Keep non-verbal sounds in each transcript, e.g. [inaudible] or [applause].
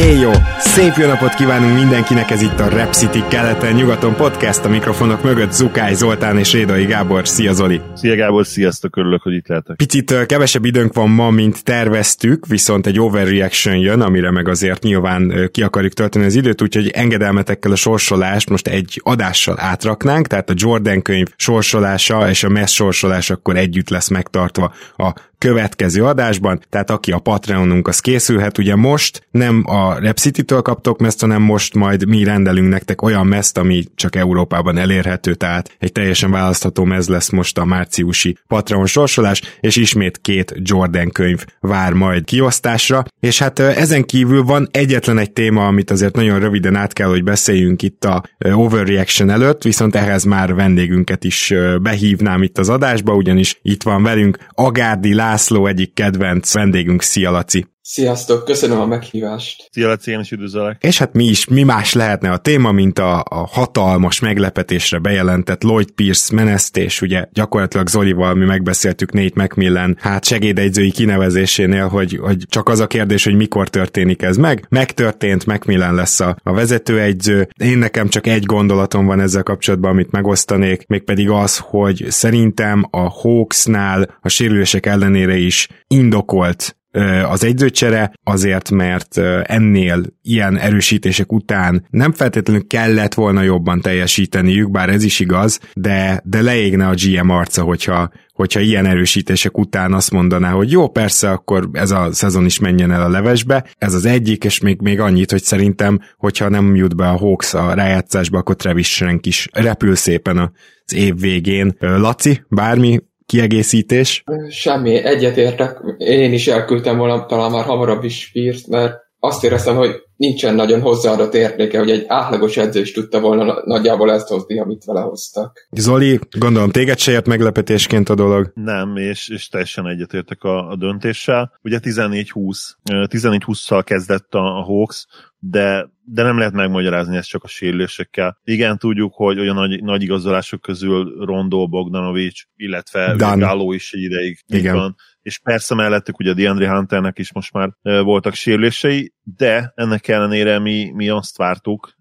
Éjjó! Szép jó napot kívánunk mindenkinek, ez itt a Rep City keleten nyugaton podcast, a mikrofonok mögött Zukály Zoltán és Rédai Gábor. Szia Zoli! Szia Gábor, sziasztok, örülök, hogy itt lehetek. Picit kevesebb időnk van ma, mint terveztük, viszont egy overreaction jön, amire meg azért nyilván ki akarjuk tölteni az időt, úgyhogy engedelmetekkel a sorsolást most egy adással átraknánk, tehát a Jordan könyv sorsolása és a Mess sorsolás akkor együtt lesz megtartva a következő adásban, tehát aki a Patreonunk, az készülhet. Ugye most nem a Rep City-től kaptok meszt, hanem most majd mi rendelünk nektek olyan meszt, ami csak Európában elérhető, tehát egy teljesen választható mez lesz most a márciusi Patreon sorsolás, és ismét két Jordan könyv vár majd kiosztásra, és hát ezen kívül van egyetlen egy téma, amit azért nagyon röviden át kell, hogy beszéljünk itt a Overreaction előtt, viszont ehhez már vendégünket is behívnám itt az adásba, ugyanis itt van velünk Agárdi László egyik kedvenc vendégünk, szia Laci! Sziasztok, köszönöm a meghívást. Szia Laci, én is üdvözöllek. És hát mi is, mi más lehetne a téma, mint a, a hatalmas meglepetésre bejelentett Lloyd Pierce menesztés, ugye gyakorlatilag Zolival mi megbeszéltük Nate McMillan hát segédegyzői kinevezésénél, hogy, hogy csak az a kérdés, hogy mikor történik ez meg. Megtörtént, McMillan lesz a, a vezetőegyző. Én nekem csak egy gondolatom van ezzel kapcsolatban, amit megosztanék, mégpedig az, hogy szerintem a Hawksnál a sérülések ellenére is indokolt az egyzőcsere, azért, mert ennél ilyen erősítések után nem feltétlenül kellett volna jobban teljesíteniük, bár ez is igaz, de, de leégne a GM arca, hogyha, hogyha ilyen erősítések után azt mondaná, hogy jó, persze, akkor ez a szezon is menjen el a levesbe. Ez az egyik, és még, még annyit, hogy szerintem, hogyha nem jut be a Hawks a rájátszásba, akkor Travis Schrenk is repül szépen az év végén. Laci, bármi kiegészítés? Semmi, egyetértek. Én is elküldtem volna talán már hamarabb is Spears, mert azt éreztem, hogy nincsen nagyon hozzáadott értéke, hogy egy átlagos edző is tudta volna nagyjából ezt hozni, amit vele hoztak. Zoli, gondolom téged se ért meglepetésként a dolog. Nem, és, és teljesen egyetértek a, a döntéssel. Ugye 14-20, 14-20-szal kezdett a, a Hawks, de, de nem lehet megmagyarázni ezt csak a sérülésekkel. Igen, tudjuk, hogy olyan nagy, nagy igazolások közül Rondó, Bogdanovics, illetve Gáló is egy ideig Igen. van. És persze mellettük ugye DeAndre Hunternek is most már voltak sérülései, de ennek ellenére mi, mi azt vártuk,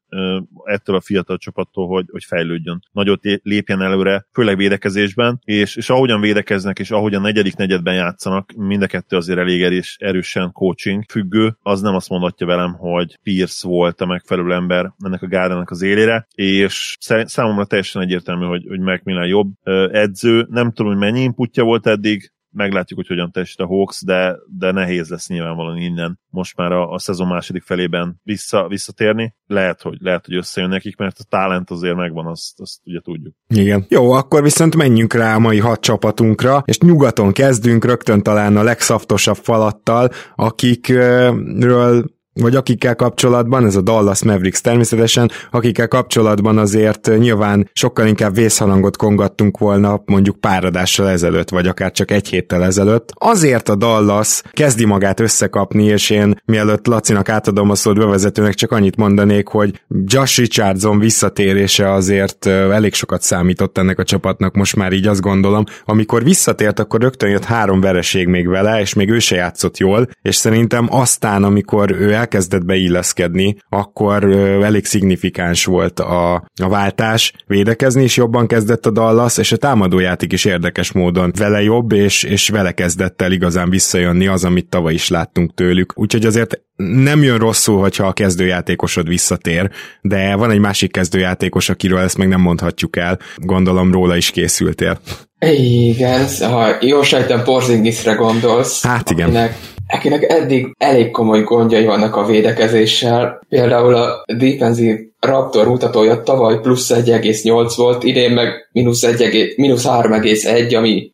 ettől a fiatal csapattól, hogy, hogy fejlődjön, nagyot lépjen előre, főleg védekezésben, és, és ahogyan védekeznek, és ahogyan negyedik negyedben játszanak, mind a kettő azért elég erős, erősen coaching függő, az nem azt mondatja velem, hogy Pierce volt a megfelelő ember ennek a gárdának az élére, és számomra teljesen egyértelmű, hogy, hogy Macmillan jobb edző, nem tudom, hogy mennyi inputja volt eddig, meglátjuk, hogy hogyan a Hawks, de, de nehéz lesz nyilvánvalóan innen most már a, a szezon második felében vissza, visszatérni. Lehet, hogy, lehet, hogy összejön nekik, mert a talent azért megvan, azt, azt ugye tudjuk. Igen. Jó, akkor viszont menjünk rá a mai hat csapatunkra, és nyugaton kezdünk rögtön talán a legszaftosabb falattal, akikről vagy akikkel kapcsolatban, ez a Dallas Mavericks természetesen, akikkel kapcsolatban azért nyilván sokkal inkább vészhalangot kongattunk volna mondjuk pár adással ezelőtt, vagy akár csak egy héttel ezelőtt. Azért a Dallas kezdi magát összekapni, és én mielőtt Lacinak átadom a szót bevezetőnek, csak annyit mondanék, hogy Josh Richardson visszatérése azért elég sokat számított ennek a csapatnak, most már így azt gondolom. Amikor visszatért, akkor rögtön jött három vereség még vele, és még ő se játszott jól, és szerintem aztán, amikor ő el elkezdett beilleszkedni, akkor elég szignifikáns volt a, a váltás, védekezni is jobban kezdett a Dallas, és a támadójáték is érdekes módon vele jobb, és, és vele kezdett el igazán visszajönni az, amit tavaly is láttunk tőlük. Úgyhogy azért nem jön rosszul, hogyha a kezdőjátékosod visszatér, de van egy másik kezdőjátékos, akiről ezt meg nem mondhatjuk el. Gondolom róla is készültél. Igen, ha jól sejtem, Porzingisre gondolsz. Hát igen. Akinek, akinek eddig elég komoly gondjai vannak a védekezéssel. Például a defensív Raptor mutatója tavaly plusz 1,8 volt, idén meg mínusz, 1, mínusz 3,1, ami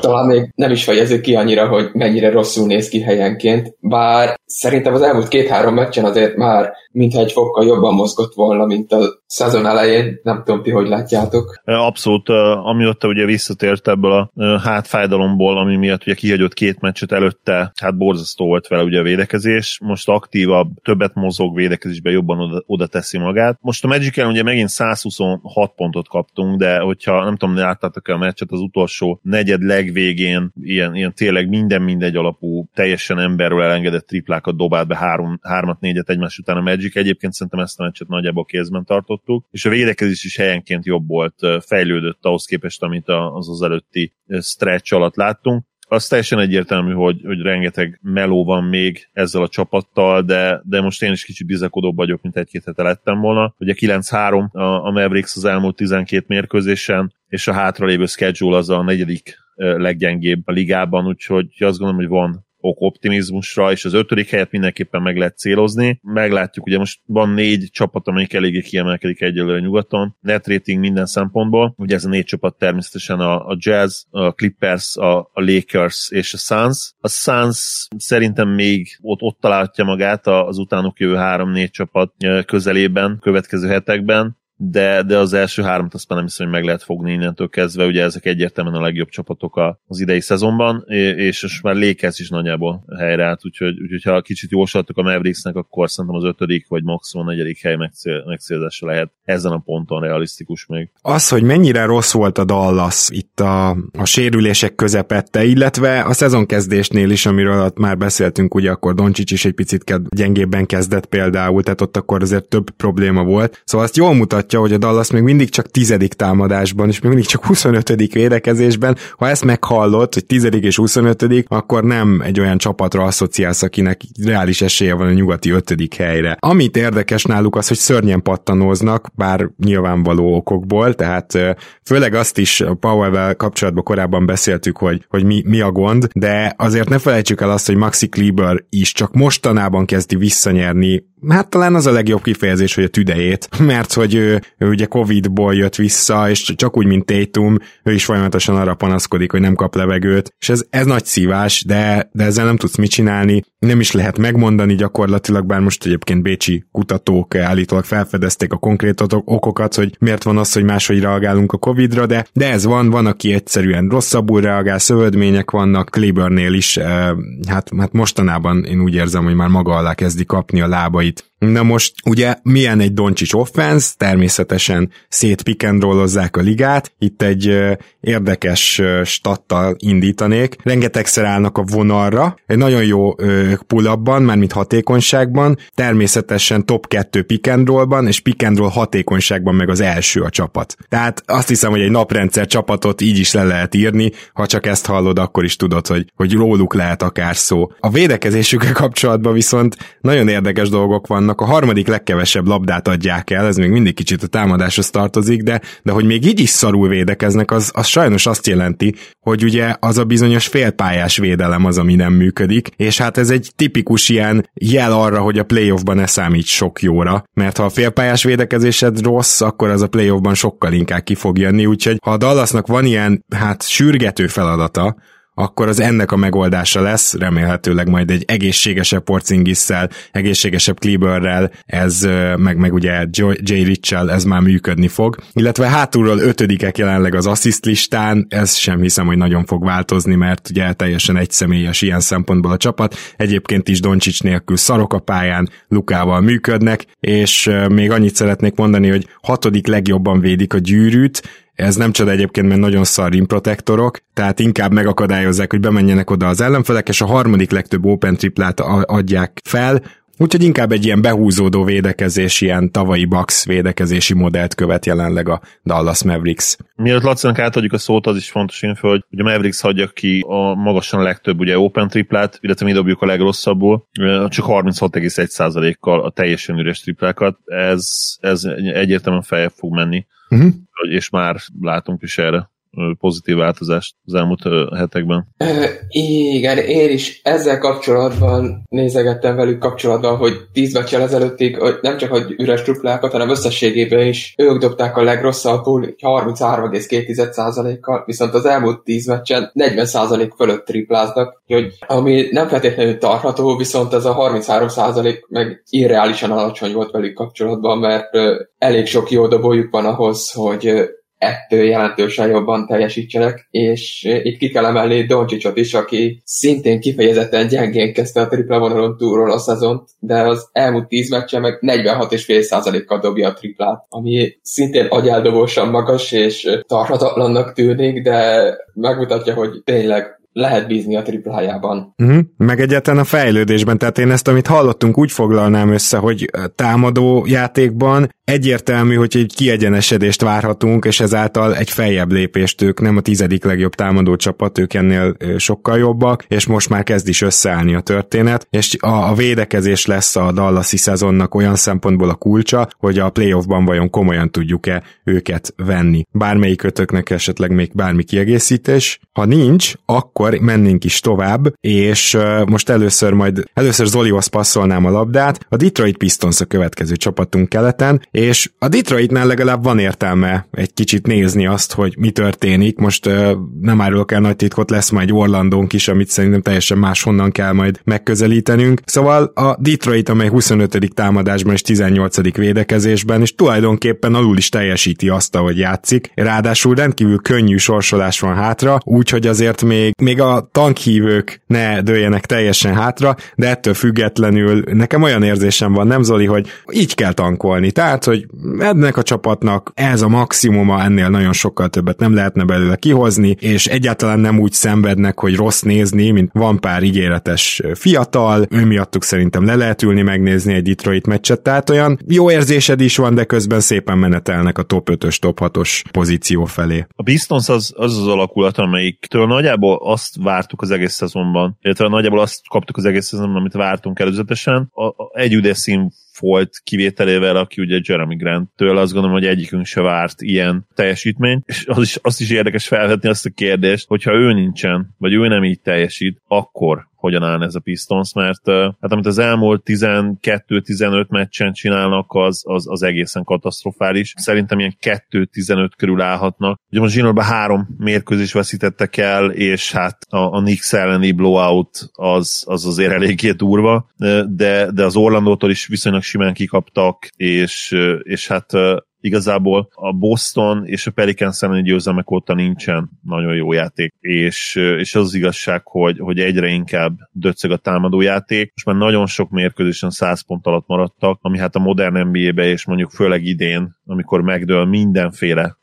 talán még nem is fejezik ki annyira, hogy mennyire rosszul néz ki helyenként, bár szerintem az elmúlt két-három meccsen azért már mintha egy fokkal jobban mozgott volna, mint a szezon elején. Nem tudom, ti hogy látjátok. Abszolút, amióta ugye visszatért ebből a hátfájdalomból, ami miatt ugye kihagyott két meccset előtte, hát borzasztó volt vele ugye a védekezés. Most aktívabb, többet mozog védekezésben, jobban oda, oda teszi magát. Most a magic ugye megint 126 pontot kaptunk, de hogyha nem tudom, láttátok-e a meccset, az utolsó negyed legvégén ilyen, ilyen tényleg minden mindegy alapú, teljesen emberről elengedett triplákat dobált be három, hármat, négyet egymás után a Magic. Egyébként szerintem ezt a meccset nagyjából kézben tartottuk, és a védekezés is helyenként jobb volt, fejlődött ahhoz képest, amit az az előtti stretch alatt láttunk az teljesen egyértelmű, hogy, hogy rengeteg meló van még ezzel a csapattal, de, de most én is kicsit bizakodóbb vagyok, mint egy-két hete lettem volna. Ugye 9-3 a, a Mavericks az elmúlt 12 mérkőzésen, és a hátralévő schedule az a negyedik leggyengébb a ligában, úgyhogy azt gondolom, hogy van ok optimizmusra, és az ötödik helyet mindenképpen meg lehet célozni. Meglátjuk, ugye most van négy csapat, amelyik eléggé kiemelkedik egyelőre nyugaton, net rating minden szempontból. Ugye ez a négy csapat természetesen a, a Jazz, a Clippers, a, a Lakers és a Suns. A Suns szerintem még ott, ott találhatja magát az utánuk jövő három-négy csapat közelében, következő hetekben de, de az első hármat azt már nem hiszem, hogy meg lehet fogni innentől kezdve, ugye ezek egyértelműen a legjobb csapatok az idei szezonban, és most már Lakers is nagyjából helyreállt, úgyhogy, úgyhogy ha kicsit jósoltuk a Mavericksnek, akkor szerintem az ötödik vagy maximum negyedik hely megcél, lehet ezen a ponton realisztikus még. Az, hogy mennyire rossz volt a Dallas itt a, a sérülések közepette, illetve a szezonkezdésnél is, amiről már beszéltünk, ugye akkor Doncsics is egy picit gyengébben kezdett például, tehát ott akkor azért több probléma volt. Szóval azt jól mutat mutatja, hogy a Dallas még mindig csak tizedik támadásban, és még mindig csak 25. védekezésben. Ha ezt meghallott, hogy tizedik és 25. akkor nem egy olyan csapatra asszociálsz, akinek reális esélye van a nyugati ötödik helyre. Amit érdekes náluk az, hogy szörnyen pattanóznak, bár nyilvánvaló okokból, tehát főleg azt is Powell-vel kapcsolatban korábban beszéltük, hogy, hogy mi, mi a gond, de azért ne felejtsük el azt, hogy Maxi Kleber is csak mostanában kezdi visszanyerni hát talán az a legjobb kifejezés, hogy a tüdejét, [laughs] mert hogy ő, ő ugye Covid-ból jött vissza, és csak úgy, mint Tatum, ő is folyamatosan arra panaszkodik, hogy nem kap levegőt, és ez, ez nagy szívás, de, de ezzel nem tudsz mit csinálni, nem is lehet megmondani gyakorlatilag, bár most egyébként bécsi kutatók állítólag felfedezték a konkrét okokat, hogy miért van az, hogy máshogy reagálunk a Covid-ra, de, de ez van, van, aki egyszerűen rosszabbul reagál, szövődmények vannak, Klebernél is, eh, hát, hát mostanában én úgy érzem, hogy már maga alá kezdi kapni a lábai itt. Na most ugye milyen egy Doncsics offense, természetesen szétpikendrollozzák a ligát, itt egy érdekes uh, stattal indítanék, rengetegszer állnak a vonalra, egy nagyon jó pull-upban, mármint hatékonyságban, természetesen top 2 pikendrollban, és pikendroll hatékonyságban meg az első a csapat. Tehát azt hiszem, hogy egy naprendszer csapatot így is le lehet írni, ha csak ezt hallod, akkor is tudod, hogy, hogy róluk lehet akár szó. A védekezésükkel kapcsolatban viszont nagyon érdekes dolgok van vannak, a harmadik legkevesebb labdát adják el, ez még mindig kicsit a támadáshoz tartozik, de, de hogy még így is szarul védekeznek, az, az sajnos azt jelenti, hogy ugye az a bizonyos félpályás védelem az, ami nem működik, és hát ez egy tipikus ilyen jel arra, hogy a playoffban ne számít sok jóra, mert ha a félpályás védekezésed rossz, akkor az a playoffban sokkal inkább ki fog jönni, úgyhogy ha a Dallasnak van ilyen, hát sürgető feladata, akkor az ennek a megoldása lesz, remélhetőleg majd egy egészségesebb porcingisszel, egészségesebb Kleberrel, ez meg, meg ugye Jay Richel ez már működni fog. Illetve hátulról ötödikek jelenleg az assist listán, ez sem hiszem, hogy nagyon fog változni, mert ugye teljesen egyszemélyes ilyen szempontból a csapat. Egyébként is Doncsics nélkül szarok a pályán, Lukával működnek, és még annyit szeretnék mondani, hogy hatodik legjobban védik a gyűrűt, ez nem csoda egyébként, mert nagyon szar rimprotektorok, tehát inkább megakadályozzák, hogy bemenjenek oda az ellenfelek, és a harmadik legtöbb open triplát adják fel, Úgyhogy inkább egy ilyen behúzódó védekezés, ilyen tavalyi Bucks védekezési modellt követ jelenleg a Dallas Mavericks. Mielőtt Lacinak átadjuk a szót, az is fontos info, hogy ugye a Mavericks hagyja ki a magasan a legtöbb ugye open triplát, illetve mi dobjuk a legrosszabbul, csak 36,1%-kal a teljesen üres triplákat. Ez, ez egyértelműen feljebb fog menni, uh-huh. és már látunk is erre pozitív változást az elmúlt hetekben. Igen, én is ezzel kapcsolatban nézegettem velük kapcsolatban, hogy 10 meccsel ezelőttig hogy nem csak hogy üres truplákat, hanem összességében is ők dobták a legrosszabbul 33,2%-kal, viszont az elmúlt 10 meccsen 40% fölött tripláznak, hogy ami nem feltétlenül tartható, viszont ez a 33% meg irreálisan alacsony volt velük kapcsolatban, mert elég sok jó dobójuk van ahhoz, hogy ettől jelentősen jobban teljesítsenek, és itt ki kell emelni Doncsicsot is, aki szintén kifejezetten gyengén kezdte a tripla vonalon túlról a szezont, de az elmúlt 10 meccsen meg 46,5%-kal dobja a triplát, ami szintén agyeldobósan magas és tarthatatlannak tűnik, de megmutatja, hogy tényleg lehet bízni a triplájában. Uh-huh. Meg egyáltalán a fejlődésben, tehát én ezt, amit hallottunk, úgy foglalnám össze, hogy támadó játékban egyértelmű, hogy egy kiegyenesedést várhatunk, és ezáltal egy feljebb lépést ők nem a tizedik legjobb támadó csapat, ők ennél sokkal jobbak, és most már kezd is összeállni a történet, és a, a védekezés lesz a Dallasi szezonnak olyan szempontból a kulcsa, hogy a playoffban vajon komolyan tudjuk-e őket venni. Bármelyik ötöknek esetleg még bármi kiegészítés. Ha nincs, akkor mennénk is tovább, és most először majd, először Zolihoz passzolnám a labdát. A Detroit Pistons a következő csapatunk keleten, és a Detroitnál legalább van értelme egy kicsit nézni azt, hogy mi történik. Most nem árulok el nagy titkot, lesz majd Orlandónk is, amit szerintem teljesen máshonnan kell majd megközelítenünk. Szóval a Detroit, amely 25. támadásban és 18. védekezésben, és tulajdonképpen alul is teljesíti azt, ahogy játszik. Ráadásul rendkívül könnyű sorsolás van hátra, úgyhogy azért még, még a tankhívők ne dőljenek teljesen hátra, de ettől függetlenül nekem olyan érzésem van, nem Zoli, hogy így kell tankolni. Tehát, hogy ennek a csapatnak ez a maximuma, ennél nagyon sokkal többet nem lehetne belőle kihozni, és egyáltalán nem úgy szenvednek, hogy rossz nézni, mint van pár ígéretes fiatal, ő miattuk szerintem le lehet ülni megnézni egy Detroit meccset, tehát olyan jó érzésed is van, de közben szépen menetelnek a top 5-ös, top 6-os pozíció felé. A Pistons az az, az alakulat, amelyiktől nagyjából azt vártuk az egész szezonban, illetve nagyjából azt kaptuk az egész szezonban, amit vártunk előzetesen. A, a egy szín volt kivételével, aki ugye Jeremy Grant-től azt gondolom, hogy egyikünk se várt ilyen teljesítményt, és az is, azt is érdekes felvetni azt a kérdést, hogyha ő nincsen, vagy ő nem így teljesít, akkor hogyan áll ez a Pistons, mert hát amit az elmúlt 12-15 meccsen csinálnak, az, az, az egészen katasztrofális. Szerintem ilyen 2-15 körül állhatnak. Ugye most zsinórban három mérkőzés veszítettek el, és hát a, a Knicks elleni blowout az, az azért eléggé durva, de, de az Orlandótól is viszonylag simán kikaptak, és, és hát igazából a Boston és a Pelicans szelleni győzelmek óta nincsen nagyon jó játék, és, és az, az igazság, hogy, hogy egyre inkább döcög a támadó játék. Most már nagyon sok mérkőzésen 100 pont alatt maradtak, ami hát a modern NBA-be és mondjuk főleg idén, amikor megdől mindenféle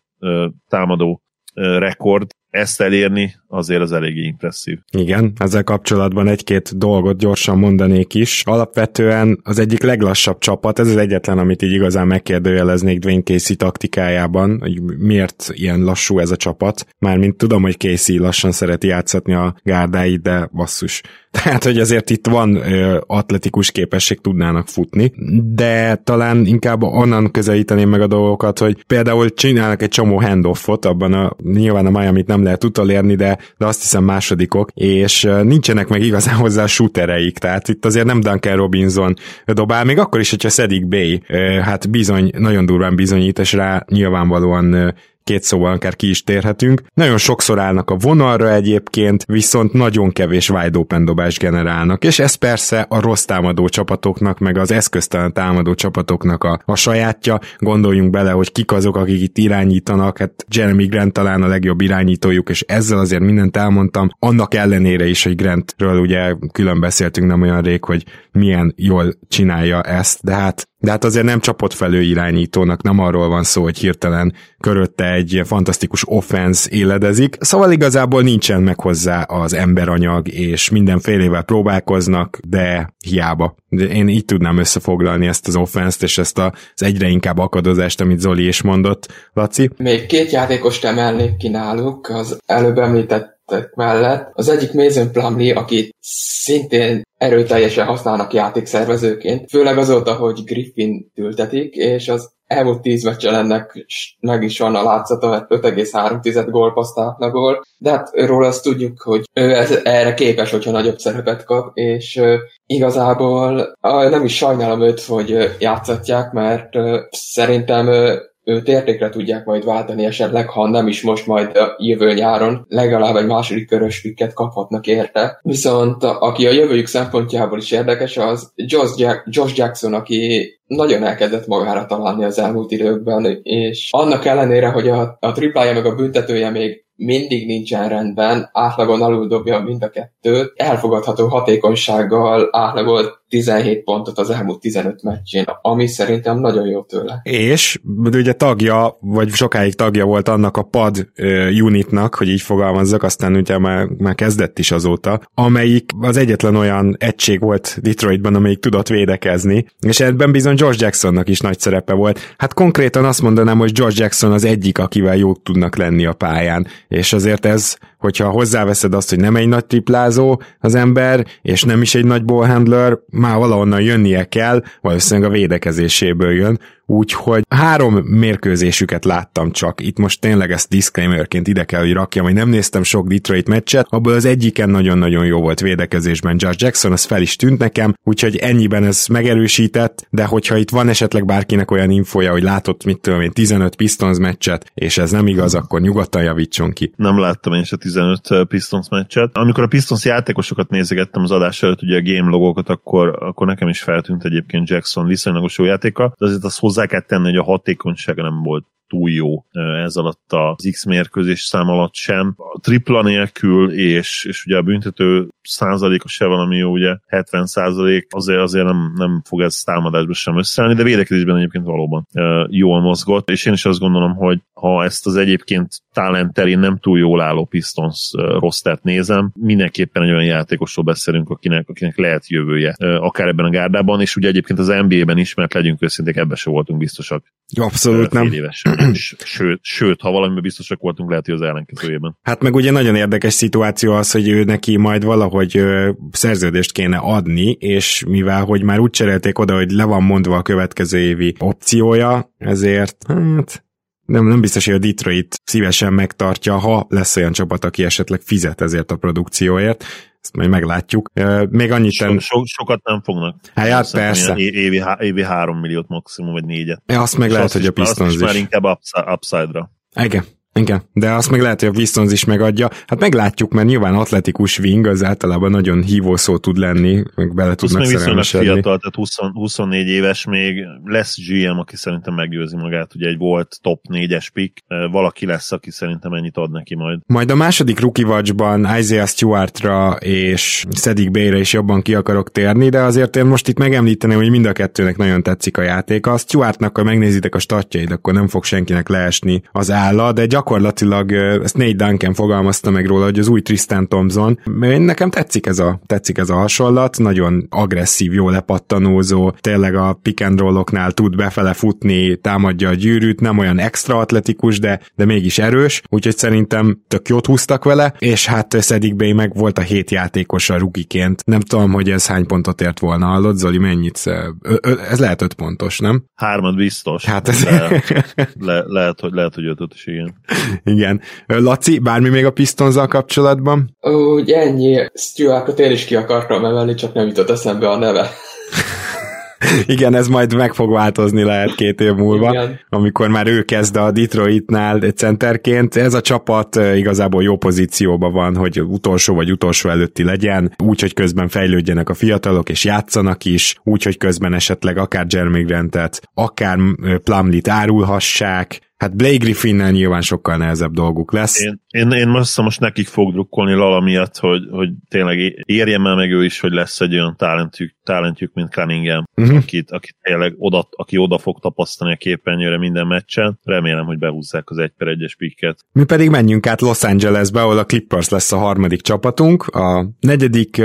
támadó rekord, ezt elérni azért az eléggé impresszív. Igen, ezzel kapcsolatban egy-két dolgot gyorsan mondanék is. Alapvetően az egyik leglassabb csapat, ez az egyetlen, amit így igazán megkérdőjeleznék Dwayne Casey taktikájában, hogy miért ilyen lassú ez a csapat. Mármint tudom, hogy Casey lassan szereti játszatni a gárdáit, de basszus. Tehát, hogy azért itt van ö, atletikus képesség, tudnának futni, de talán inkább onnan közelíteném meg a dolgokat, hogy például csinálnak egy csomó handoffot, abban a, nyilván a Miami-t nem lehet utolérni, de, de azt hiszem másodikok, és nincsenek meg igazán hozzá a shootereik, tehát itt azért nem Duncan Robinson dobál, még akkor is, hogyha Szedik Bay, hát bizony, nagyon durván bizonyít, és rá nyilvánvalóan két szóval akár ki is térhetünk. Nagyon sokszor állnak a vonalra egyébként, viszont nagyon kevés wide open dobást generálnak, és ez persze a rossz támadó csapatoknak, meg az eszköztelen támadó csapatoknak a, a sajátja. Gondoljunk bele, hogy kik azok, akik itt irányítanak, hát Jeremy Grant talán a legjobb irányítójuk, és ezzel azért mindent elmondtam, annak ellenére is, hogy Grantről ugye külön beszéltünk nem olyan rég, hogy milyen jól csinálja ezt, de hát de hát azért nem csapott felő irányítónak, nem arról van szó, hogy hirtelen körötte egy fantasztikus offense éledezik, szóval igazából nincsen meg hozzá az emberanyag, és mindenfélével próbálkoznak, de hiába. Én így tudnám összefoglalni ezt az offense és ezt az egyre inkább akadozást, amit Zoli is mondott. Laci? Még két játékost emelnék ki náluk, az előbb említett mellett. Az egyik Mason Plumlee, akit szintén erőteljesen használnak játékszervezőként, főleg azóta, hogy Griffin ültetik, és az elmúlt tíz meccsen ennek meg is van a látszata, 5,3 gólpaszt átlagol, de hát róla azt tudjuk, hogy ő ez, erre képes, hogyha nagyobb szerepet kap, és igazából nem is sajnálom őt, hogy uh, játszatják, mert szerintem őt értékre tudják majd váltani esetleg, ha nem is most majd a jövő nyáron legalább egy második körös pikket kaphatnak érte. Viszont aki a jövőjük szempontjából is érdekes, az Josh, Jack- Josh Jackson, aki nagyon elkezdett magára találni az elmúlt időkben, és annak ellenére, hogy a, a triplája meg a büntetője még mindig nincsen rendben, átlagon alul dobja mind a kettőt, elfogadható hatékonysággal átlagolt 17 pontot az elmúlt 15 meccsén, ami szerintem nagyon jó tőle. És ugye tagja, vagy sokáig tagja volt annak a pad unitnak, hogy így fogalmazzak, aztán ugye már, már kezdett is azóta, amelyik az egyetlen olyan egység volt Detroitban, amelyik tudott védekezni, és ebben bizony George Jacksonnak is nagy szerepe volt. Hát konkrétan azt mondanám, hogy George Jackson az egyik, akivel jók tudnak lenni a pályán, és azért ez hogyha hozzáveszed azt, hogy nem egy nagy triplázó az ember, és nem is egy nagy ballhandler, már valahonnan jönnie kell, valószínűleg a védekezéséből jön, úgyhogy három mérkőzésüket láttam csak. Itt most tényleg ezt disclaimerként ide kell, hogy rakjam, hogy nem néztem sok Detroit meccset, abból az egyiken nagyon-nagyon jó volt védekezésben Josh Jackson, az fel is tűnt nekem, úgyhogy ennyiben ez megerősített, de hogyha itt van esetleg bárkinek olyan infoja, hogy látott, mit tudom én, 15 Pistons meccset, és ez nem igaz, akkor nyugodtan javítson ki. Nem láttam én se 15 Pistons meccset. Amikor a Pistons játékosokat nézegettem az adás előtt, ugye a game logókat, akkor, akkor nekem is feltűnt egyébként Jackson viszonylagos jó játéka, de azért azt hozzá kell tenni, hogy a hatékonysága nem volt túl jó ez alatt az X mérkőzés szám alatt sem. A tripla nélkül, és, és ugye a büntető százaléka se valami jó, ugye 70 százalék, azért, azért nem, nem fog ez támadásban sem összeállni, de védekezésben egyébként valóban jól mozgott, és én is azt gondolom, hogy ha ezt az egyébként talent nem túl jól álló Pistons rostert nézem, mindenképpen egy olyan játékosról beszélünk, akinek, akinek lehet jövője, akár ebben a gárdában, és ugye egyébként az NBA-ben is, mert legyünk őszinték, ebbe se voltunk biztosak. Abszolút nem. Évesen sőt, sőt, ha valamiben biztosak voltunk, lehet, hogy az ellenkezőjében. Hát meg ugye nagyon érdekes szituáció az, hogy ő neki majd valahogy ö, szerződést kéne adni, és mivel hogy már úgy cserélték oda, hogy le van mondva a következő évi opciója, ezért hát nem, nem biztos, hogy a Detroit szívesen megtartja, ha lesz olyan csapat, aki esetleg fizet ezért a produkcióért, ezt majd meglátjuk. Még annyit... So, so, sokat nem fognak. Hát, hát persze. Évi, évi 3 milliót maximum, vagy négyet. Ja, azt meg És lehet, hogy a Pistons is. már inkább upside-ra. Igen, igen, de azt meg lehet, hogy a Pistons is megadja. Hát meglátjuk, mert nyilván atletikus wing az általában nagyon hívó szó tud lenni, meg bele tudnak még szerelmesedni. fiatal, tehát 20, 24 éves még lesz GM, aki szerintem meggyőzi magát, ugye egy volt top 4-es pick, valaki lesz, aki szerintem ennyit ad neki majd. Majd a második rookie watchban Isaiah Stewartra és Sedic Bayre is jobban ki akarok térni, de azért én most itt megemlíteném, hogy mind a kettőnek nagyon tetszik a játéka. A Stewartnak, ha megnézitek a statjaid, akkor nem fog senkinek leesni az álla, de gyak gyakorlatilag ezt Nate Duncan fogalmazta meg róla, hogy az új Tristan Thompson. Nekem tetszik ez a, tetszik ez a hasonlat, nagyon agresszív, jó lepattanózó, tényleg a pick and rolloknál tud befele futni, támadja a gyűrűt, nem olyan extra atletikus, de, de mégis erős, úgyhogy szerintem tök jót húztak vele, és hát Szedik Bay meg volt a hét játékos a rugiként. Nem tudom, hogy ez hány pontot ért volna, hallod Zoli, mennyit? Ö, ö, ez lehet öt pontos, nem? Hármat biztos. Hát ez... Le, le, lehet, hogy, lehet, hogy ötöt is, igen. Igen. Laci, bármi még a Pistonzal kapcsolatban? Úgy ennyi. Stuartot én is ki akartam emelni, csak nem jutott eszembe a neve. [laughs] Igen, ez majd meg fog változni lehet két év múlva, Igen. amikor már ő kezd a Detroitnál centerként. Ez a csapat igazából jó pozícióban van, hogy utolsó vagy utolsó előtti legyen, úgy, hogy közben fejlődjenek a fiatalok, és játszanak is, úgy, hogy közben esetleg akár Jeremy Grantet, akár Plumlit árulhassák, Hát Blake Griffinnel nyilván sokkal nehezebb dolguk lesz. Én, én, én most, most nekik fog drukkolni Lala miatt, hogy, hogy tényleg érjen már meg ő is, hogy lesz egy olyan talentjük, talentjük mint Cunningham, uh-huh. akit, akit tényleg oda, aki oda fog tapasztani a képernyőre minden meccsen. Remélem, hogy behúzzák az 1 per 1-es pikket. Mi pedig menjünk át Los Angelesbe, ahol a Clippers lesz a harmadik csapatunk. A negyedik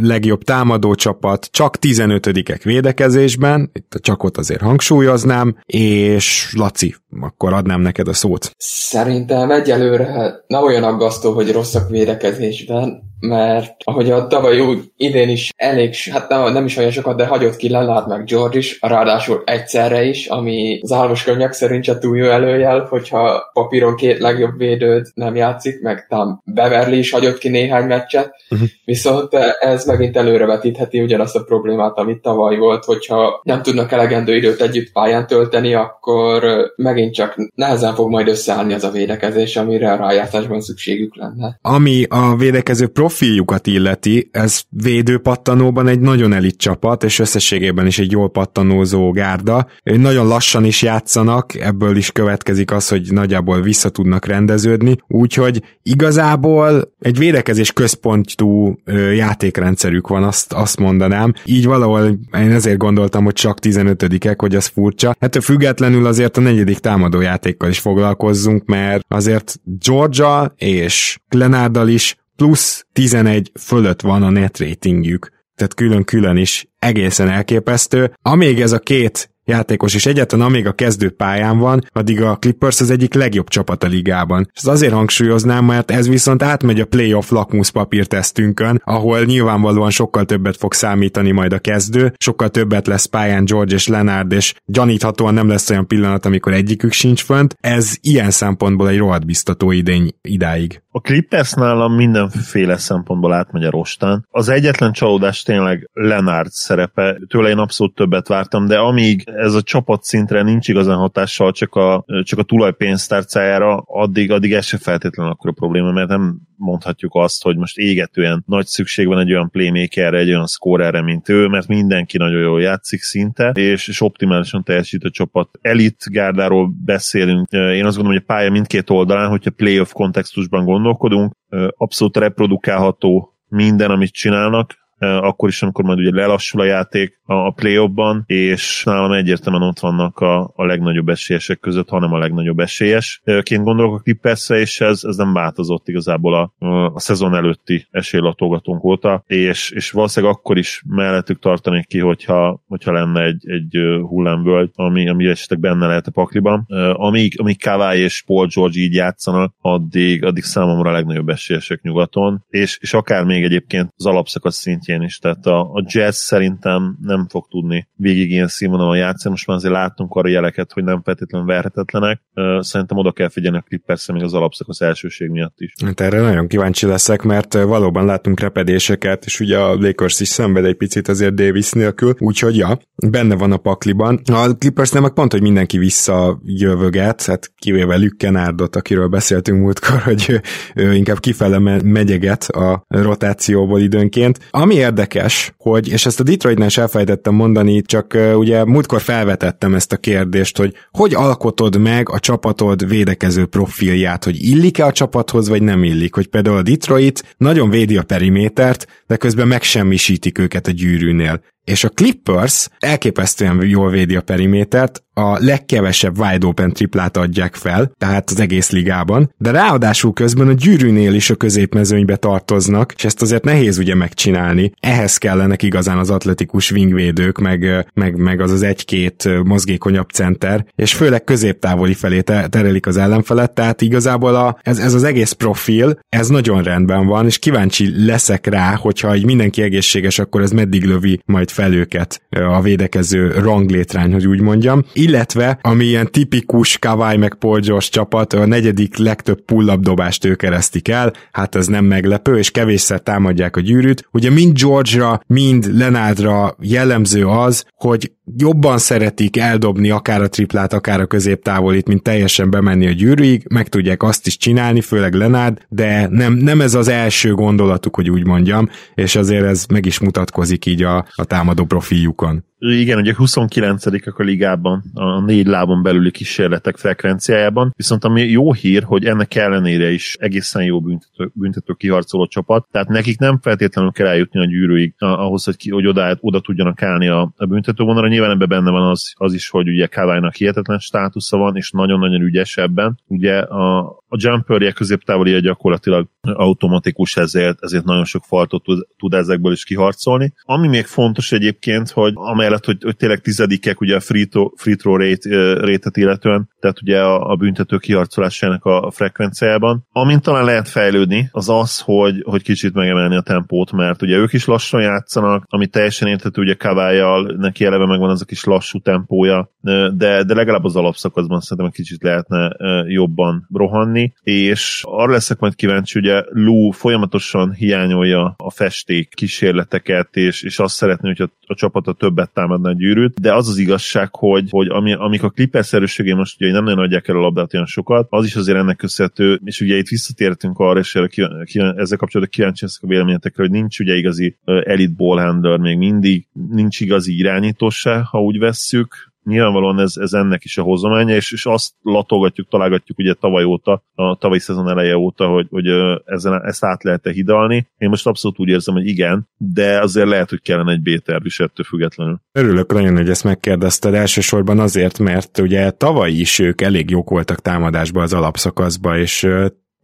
legjobb támadó csapat, csak 15-ek védekezésben, itt a csakot azért hangsúlyoznám, és Laci, akkor adnám neked a szót. Szerintem egyelőre nem olyan aggasztó, hogy rosszak védekezésben, mert ahogy a tavaly úgy idén is elég, hát nem, nem is olyan sokat, de hagyott ki Lennart meg George is, ráadásul egyszerre is, ami az álmos könyvek szerint se túl jó előjel, hogyha papíron két legjobb védőd nem játszik, meg tám Beverly is hagyott ki néhány meccset, uh-huh. viszont ez megint előrevetítheti ugyanazt a problémát, amit tavaly volt, hogyha nem tudnak elegendő időt együtt pályán tölteni, akkor megint csak nehezen fog majd összeállni az a védekezés, amire a rájátszásban szükségük lenne. Ami a védekező prof profiljukat illeti, ez védőpattanóban egy nagyon elit csapat, és összességében is egy jól pattanózó gárda. Nagyon lassan is játszanak, ebből is következik az, hogy nagyjából vissza tudnak rendeződni, úgyhogy igazából egy védekezés központú játékrendszerük van, azt, azt mondanám. Így valahol én ezért gondoltam, hogy csak 15-ek, hogy az furcsa. Hát függetlenül azért a negyedik támadójátékkal is foglalkozzunk, mert azért Georgia és Glenárdal is plusz 11 fölött van a net ratingjük, tehát külön-külön is egészen elképesztő. Amíg ez a két játékos, és egyetlen amíg a kezdő pályán van, addig a Clippers az egyik legjobb csapat a ligában. És azért hangsúlyoznám, mert ez viszont átmegy a playoff lakmuszpapír tesztünkön, ahol nyilvánvalóan sokkal többet fog számítani majd a kezdő, sokkal többet lesz pályán George és Leonard, és gyaníthatóan nem lesz olyan pillanat, amikor egyikük sincs fönt. Ez ilyen szempontból egy rohadt biztató idény idáig. A Clippers nálam mindenféle szempontból átmegy a rostán. Az egyetlen csalódás tényleg Lenard szerepe. Tőle én abszolút többet vártam, de amíg ez a csapat szintre nincs igazán hatással, csak a, csak a tulajpénztárcájára, addig, addig ez se feltétlenül akkor a probléma, mert nem mondhatjuk azt, hogy most égetően nagy szükség van egy olyan playmakerre, egy olyan scorerre, mint ő, mert mindenki nagyon jól játszik szinte, és, és optimálisan teljesít a csapat. Elit gárdáról beszélünk. Én azt gondolom, hogy a pálya mindkét oldalán, hogyha playoff kontextusban gondolkodunk, abszolút reprodukálható minden, amit csinálnak, akkor is, amikor majd ugye lelassul a játék a play és nálam egyértelműen ott vannak a, a legnagyobb esélyesek között, hanem a legnagyobb esélyesként gondolok a Clippersre, és ez, ez nem változott igazából a, a szezon előtti esélylatógatónk óta, és, és valószínűleg akkor is mellettük tartanék ki, hogyha, hogyha lenne egy, egy hullámvölgy, ami, ami esetleg benne lehet a pakliban. Amíg, amíg Kawai és Paul George így játszanak, addig, addig számomra a legnagyobb esélyesek nyugaton, és, és akár még egyébként az alapszakasz szintjén szintjén is, tehát a, a jazz szerintem nem fog tudni végig ilyen színvonalon játszani, most már azért láttunk arra jeleket, hogy nem feltétlenül verhetetlenek, szerintem oda kell figyelni a Clippers még az alapszakasz elsőség miatt is. Hát erre nagyon kíváncsi leszek, mert valóban látunk repedéseket, és ugye a Lakers is szenved egy picit azért Davis nélkül, úgyhogy ja, benne van a pakliban. A Clippers nem pont, hogy mindenki visszajövöget, hát kivéve Lükkenárdot, akiről beszéltünk múltkor, hogy ő, ő inkább kifele megyeget a rotációból időnként. Ami érdekes, hogy, és ezt a Detroitnál is elfelejtettem mondani, csak ugye múltkor felvetettem ezt a kérdést, hogy hogy alkotod meg a csapatod védekező profilját, hogy illik-e a csapathoz, vagy nem illik, hogy például a Detroit nagyon védi a perimétert, de közben megsemmisítik őket a gyűrűnél. És a Clippers elképesztően jól védi a perimétert, a legkevesebb wide open triplát adják fel, tehát az egész ligában, de ráadásul közben a gyűrűnél is a középmezőnybe tartoznak, és ezt azért nehéz ugye megcsinálni. Ehhez kellenek igazán az atletikus wingvédők, meg, meg, meg az az egy-két mozgékonyabb center, és főleg középtávoli felé terelik az ellenfelet, tehát igazából a, ez, ez az egész profil, ez nagyon rendben van, és kíváncsi leszek rá, hogyha egy mindenki egészséges, akkor ez meddig lövi majd fel őket a védekező ranglétrány, hogy úgy mondjam. Illetve, ami ilyen tipikus Kawai meg Paul George csapat, a negyedik legtöbb pull dobást ők keresztik el, hát ez nem meglepő, és kevésszer támadják a gyűrűt. Ugye mind George-ra, mind Lenardra jellemző az, hogy jobban szeretik eldobni akár a triplát, akár a középtávolit, mint teljesen bemenni a gyűrűig, meg tudják azt is csinálni, főleg Lenád, de nem, nem ez az első gondolatuk, hogy úgy mondjam, és azért ez meg is mutatkozik így a, a támadó profiljukon. Igen, ugye 29 a ligában, a négy lábon belüli kísérletek frekvenciájában, viszont ami jó hír, hogy ennek ellenére is egészen jó büntető, büntető kiharcoló csapat, tehát nekik nem feltétlenül kell eljutni a gyűrűig ahhoz, hogy, ki, hogy oda, oda tudjanak állni a, a büntetővonalra. Nyilván ebben benne van az, az is, hogy ugye Kaválynak hihetetlen státusza van, és nagyon-nagyon ügyes ebben. Ugye a, a jumperje középtávoli gyakorlatilag automatikus, ezért, ezért nagyon sok faltot tud, tud ezekből is kiharcolni. Ami még fontos egyébként, hogy amellett, hogy, hogy tényleg tizedikek ugye a free throw, free throw rate, rétet illetően, tehát ugye a, a büntető kiharcolásának a, frekvenciájában. Amint talán lehet fejlődni, az az, hogy, hogy kicsit megemelni a tempót, mert ugye ők is lassan játszanak, ami teljesen érthető, ugye Kavályjal, neki eleve megvan az a kis lassú tempója, de, de legalább az alapszakaszban szerintem egy kicsit lehetne jobban rohanni, és arra leszek majd kíváncsi, ugye Lou folyamatosan hiányolja a festék kísérleteket, és, és azt szeretné, hogy a, a csapata többet támadna a gyűrűt, de az az igazság, hogy, hogy ami, amik a Clippers erősségé most ugye nem nagyon adják el a labdát olyan sokat, az is azért ennek köszönhető, és ugye itt visszatértünk arra, és erre ki, ki, ezzel kapcsolatban kíváncsi a véleményetekre, hogy nincs ugye igazi elite ball handler még mindig, nincs igazi irányító se, ha úgy vesszük, nyilvánvalóan ez, ez ennek is a hozománya, és, és azt latolgatjuk, találgatjuk ugye tavaly óta, a tavalyi szezon eleje óta, hogy, hogy ezen, ezt át lehet-e hidalni. Én most abszolút úgy érzem, hogy igen, de azért lehet, hogy kellene egy B-terv is ettől függetlenül. Örülök nagyon, hogy ezt megkérdezted elsősorban azért, mert ugye tavaly is ők elég jók voltak támadásba az alapszakaszba, és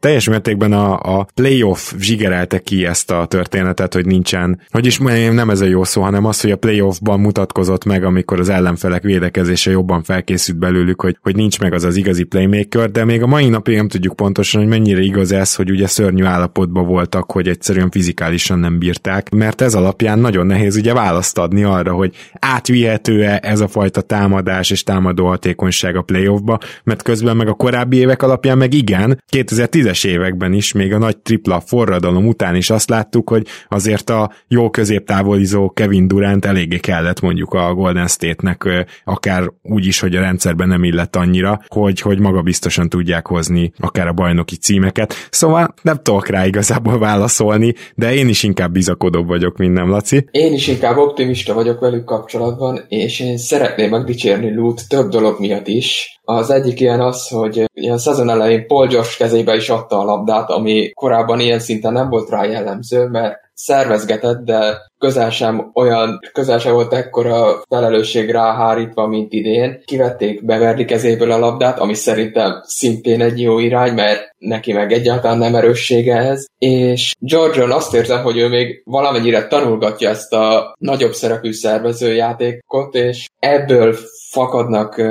teljes mértékben a, a playoff zsigerelte ki ezt a történetet, hogy nincsen, hogy is nem ez a jó szó, hanem az, hogy a playoffban mutatkozott meg, amikor az ellenfelek védekezése jobban felkészült belőlük, hogy, hogy nincs meg az az igazi playmaker, de még a mai napig nem tudjuk pontosan, hogy mennyire igaz ez, hogy ugye szörnyű állapotban voltak, hogy egyszerűen fizikálisan nem bírták, mert ez alapján nagyon nehéz ugye választ adni arra, hogy átvihető-e ez a fajta támadás és támadó hatékonyság a playoffba, mert közben meg a korábbi évek alapján meg igen, 2010 2010-es években is, még a nagy tripla forradalom után is azt láttuk, hogy azért a jó középtávolizó Kevin Durant eléggé kellett mondjuk a Golden State-nek, akár úgy is, hogy a rendszerben nem illett annyira, hogy, hogy maga biztosan tudják hozni akár a bajnoki címeket. Szóval nem tudok rá igazából válaszolni, de én is inkább bizakodóbb vagyok, mint nem, Laci. Én is inkább optimista vagyok velük kapcsolatban, és én szeretném megdicsérni Lut több dolog miatt is. Az egyik ilyen az, hogy a szezon elején Paul George kezébe is adta a labdát, ami korábban ilyen szinten nem volt rá jellemző, mert szervezgetett, de közel sem olyan, közel sem volt ekkora felelősség ráhárítva, mint idén. Kivették Beverly kezéből a labdát, ami szerintem szintén egy jó irány, mert neki meg egyáltalán nem erőssége ez. És Georgian azt érzem, hogy ő még valamennyire tanulgatja ezt a nagyobb szerepű szervezőjátékot, és ebből fakadnak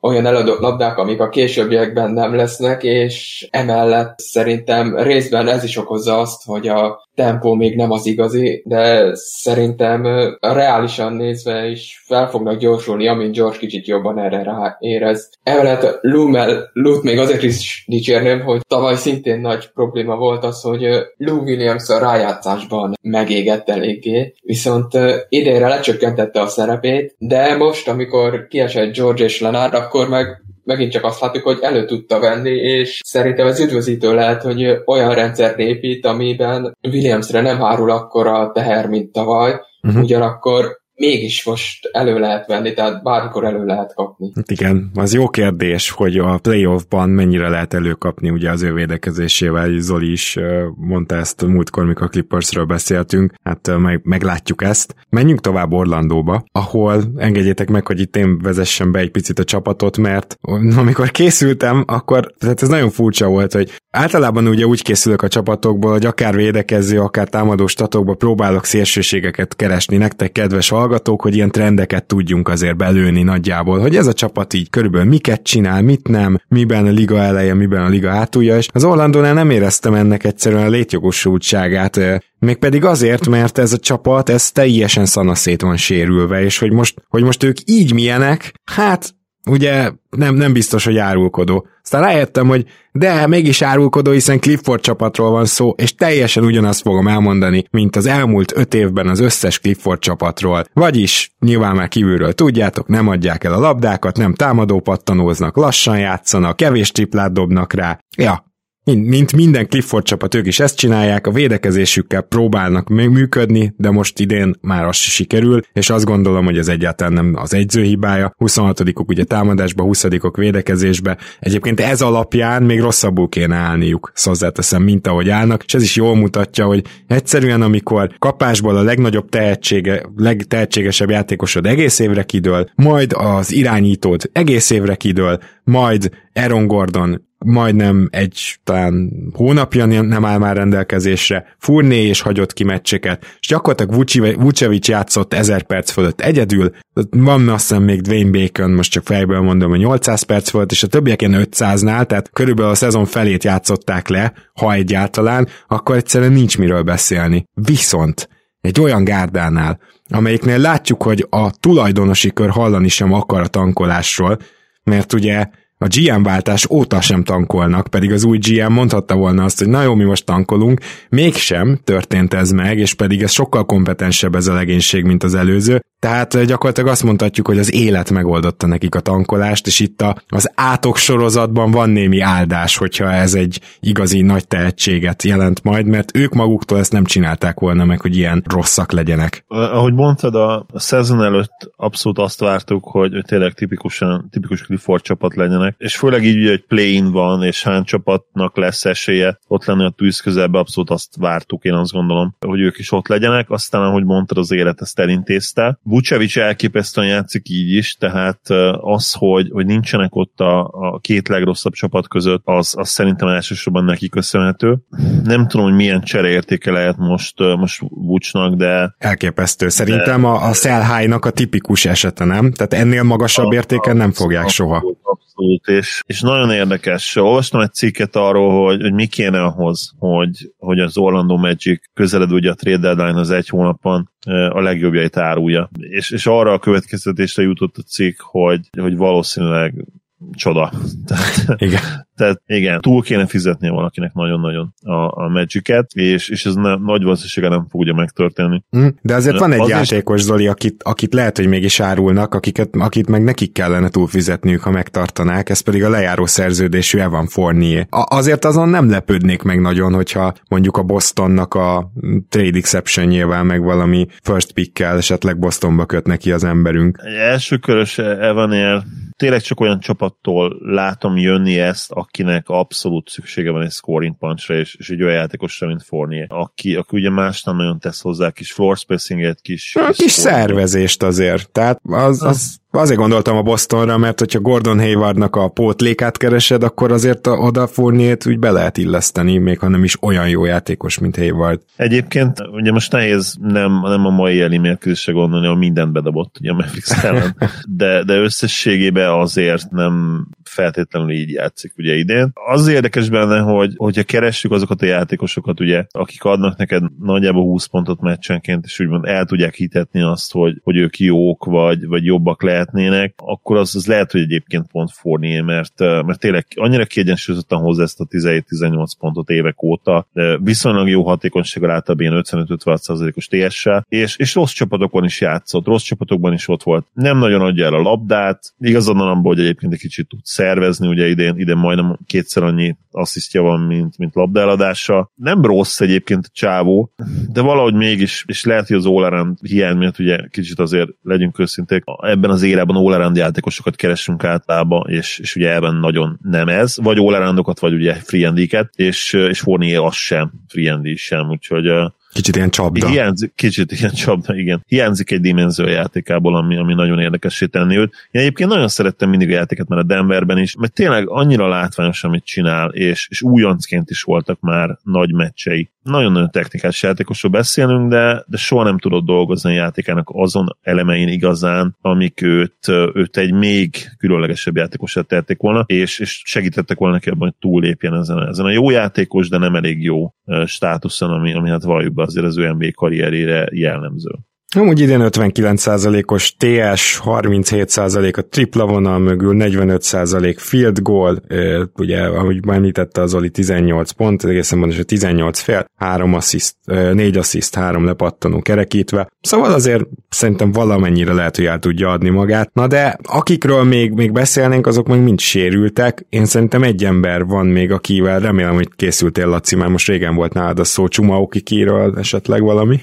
olyan eladott labdák, amik a későbbiekben nem lesznek, és emellett szerintem részben ez is okozza azt, hogy a tempó még nem az igazi, de szerintem reálisan nézve is fel fognak gyorsulni, amint George kicsit jobban erre rá érez. Emellett Lumel, Lut még azért is dicsérném, hogy tavaly szintén nagy probléma volt az, hogy Lou Williams a rájátszásban megégett eléggé, viszont idénre lecsökkentette a szerepét, de most, amikor kiesett George és Lenard, akkor meg megint csak azt látjuk, hogy elő tudta venni, és szerintem ez üdvözítő lehet, hogy olyan rendszert épít, amiben Williamsre nem hárul akkor a teher, mint tavaly, uh-huh. ugyanakkor mégis most elő lehet venni, tehát bármikor elő lehet kapni. Hát igen, az jó kérdés, hogy a playoffban mennyire lehet előkapni ugye az ő védekezésével, Zoli is mondta ezt múltkor, mikor a Clippersről beszéltünk, hát meg, meglátjuk ezt. Menjünk tovább Orlandóba, ahol engedjétek meg, hogy itt én vezessem be egy picit a csapatot, mert amikor készültem, akkor tehát ez nagyon furcsa volt, hogy általában ugye úgy készülök a csapatokból, hogy akár védekező, akár támadó statokba próbálok szélsőségeket keresni nektek, kedves hallgatók, hogy ilyen trendeket tudjunk azért belőni nagyjából, hogy ez a csapat így körülbelül miket csinál, mit nem, miben a liga eleje, miben a liga hátulja, és az Orlandónál nem éreztem ennek egyszerűen a létjogosultságát, Mégpedig azért, mert ez a csapat, ez teljesen szanaszét van sérülve, és hogy most, hogy most ők így milyenek, hát ugye nem, nem biztos, hogy árulkodó. Aztán rájöttem, hogy de mégis árulkodó, hiszen Clifford csapatról van szó, és teljesen ugyanazt fogom elmondani, mint az elmúlt öt évben az összes Clifford csapatról. Vagyis, nyilván már kívülről tudjátok, nem adják el a labdákat, nem támadó pattanóznak, lassan játszanak, kevés triplát dobnak rá. Ja, mint minden Clifford csapat, ők is ezt csinálják, a védekezésükkel próbálnak működni, de most idén már az sikerül, és azt gondolom, hogy ez egyáltalán nem az egyző hibája. 26-ok ugye támadásba, 20-ok védekezésbe. Egyébként ez alapján még rosszabbul kéne állniuk, hozzáteszem, mint ahogy állnak, és ez is jól mutatja, hogy egyszerűen amikor kapásból a legnagyobb tehetsége, legtehetségesebb játékosod egész évre kidől, majd az irányítód egész évre kidől, majd Aaron Gordon majdnem egy talán hónapja nem áll már rendelkezésre, Furné és hagyott ki meccseket, és gyakorlatilag Vucevic játszott 1000 perc fölött egyedül, van azt hiszem még Dwayne Bacon, most csak fejből mondom, hogy 800 perc volt, és a többiek ilyen 500-nál, tehát körülbelül a szezon felét játszották le, ha egyáltalán, akkor egyszerűen nincs miről beszélni. Viszont egy olyan gárdánál, amelyiknél látjuk, hogy a tulajdonosi kör hallani sem akar a tankolásról, mert ugye a GM váltás óta sem tankolnak, pedig az új GM mondhatta volna azt, hogy na jó, mi most tankolunk, mégsem történt ez meg, és pedig ez sokkal kompetensebb ez a legénység, mint az előző, tehát gyakorlatilag azt mondhatjuk, hogy az élet megoldotta nekik a tankolást, és itt a, az átok sorozatban van némi áldás, hogyha ez egy igazi nagy tehetséget jelent majd, mert ők maguktól ezt nem csinálták volna meg, hogy ilyen rosszak legyenek. Ahogy mondtad, a, szezon előtt abszolút azt vártuk, hogy tényleg tipikusan, tipikus Clifford csapat legyenek, és főleg így, hogy play van, és hány csapatnak lesz esélye ott lenni a tűz közelbe, abszolút azt vártuk, én azt gondolom, hogy ők is ott legyenek, aztán, ahogy mondtad, az élet ezt elintézte. Vucevic elképesztően játszik így is, tehát az, hogy, hogy nincsenek ott a, a két legrosszabb csapat között, az, az szerintem elsősorban neki köszönhető. Nem tudom, hogy milyen csereértéke lehet most, most Vucsnak, de... Elképesztő. Szerintem de, a, a Szelhájnak a tipikus esete, nem? Tehát ennél magasabb a, értéken nem fogják soha. Abszolút, és, és nagyon érdekes. Olvastam egy cikket arról, hogy, hogy mi kéne ahhoz, hogy, hogy az Orlando Magic közeled ugye a trade deadline az egy hónapon a legjobbjait árulja. És, és arra a következtetésre jutott a cikk, hogy, hogy valószínűleg csoda. [laughs] Igen. Tehát igen, túl kéne fizetnie valakinek nagyon-nagyon a, a Magic-et, és, és ez ne, nagy valószínűséggel nem fogja megtörténni. Mm, de azért van egy az játékos, is... Zoli, akit, akit lehet, hogy mégis árulnak, akiket, akit meg nekik kellene túlfizetniük, ha megtartanák, ez pedig a lejáró szerződésű Evan Fournier. A, azért azon nem lepődnék meg nagyon, hogyha mondjuk a Bostonnak a trade exception meg valami first pick-kel esetleg Bostonba köt neki az emberünk. Egy első körös Evanél tényleg csak olyan csapattól látom jönni ezt, akinek abszolút szüksége van egy scoring punchra, és, és egy olyan játékosra, mint Fournier, aki, aki ugye más nem nagyon tesz hozzá, kis floor spacinget, kis... A kis, kis szervezést azért, tehát az, az, Azért gondoltam a Bostonra, mert hogyha Gordon Haywardnak a pótlékát keresed, akkor azért a, oda Fournier-t úgy be lehet illeszteni, még ha nem is olyan jó játékos, mint Hayward. Egyébként ugye most nehéz nem, nem a mai eli mérkőzésre gondolni, hogy mindent bedobott ugye a Mavericks ellen, de, de összességében azért nem feltétlenül így játszik ugye idén. Az érdekes benne, hogy hogyha keressük azokat a játékosokat, ugye, akik adnak neked nagyjából 20 pontot meccsenként, és úgymond el tudják hitetni azt, hogy, hogy ők jók, vagy, vagy jobbak lehetnének, akkor az, az lehet, hogy egyébként pont Fournier, mert, mert tényleg annyira kiegyensúlyozottan hozzá ezt a 17-18 pontot évek óta, viszonylag jó hatékonysággal általában ilyen 55-56%-os ts és, és rossz csapatokon is játszott, rossz csapatokban is ott volt. Nem nagyon adja el a labdát, igazad abban, hogy egyébként egy kicsit tud szervezni, ugye idén, idén majdnem kétszer annyi asszisztja van, mint, mint labdaeladása. Nem rossz egyébként a csávó, de valahogy mégis, és lehet, hogy az all hiány miatt ugye kicsit azért legyünk őszinték, ebben az érában all játékosokat keresünk általában, és, és ugye ebben nagyon nem ez, vagy all vagy ugye free és, és Fournier az sem, free sem, úgyhogy Kicsit ilyen csapda. Hiányzik, kicsit ilyen csapda, igen. Hiányzik egy dimenzió játékából, ami, ami nagyon érdekessé tenni őt. Én egyébként nagyon szerettem mindig a játéket, mert a Denverben is, mert tényleg annyira látványos, amit csinál, és, és újoncként is voltak már nagy meccsei. Nagyon-nagyon technikás játékosról beszélünk, de, de soha nem tudott dolgozni a játékának azon elemein igazán, amik őt, őt egy még különlegesebb játékosát tették volna, és, és segítettek volna neki abban, hogy túllépjen ezen, ezen a jó játékos, de nem elég jó státuszon, ami, ami hát valljuk be azért az ő NBA karrierére jellemző. Amúgy idén 59%-os TS, 37% a tripla vonal mögül, 45% field goal, ugye, ahogy említette az Oli, 18 pont, egészen pontosan 18 fél, 3 assziszt, 4 assziszt, 3 lepattanó kerekítve. Szóval azért szerintem valamennyire lehet, hogy el tudja adni magát. Na de akikről még, még beszélnénk, azok meg mind sérültek. Én szerintem egy ember van még, akivel remélem, hogy készültél, Laci, mert most régen volt nálad a szó Csumaukikiről esetleg valami.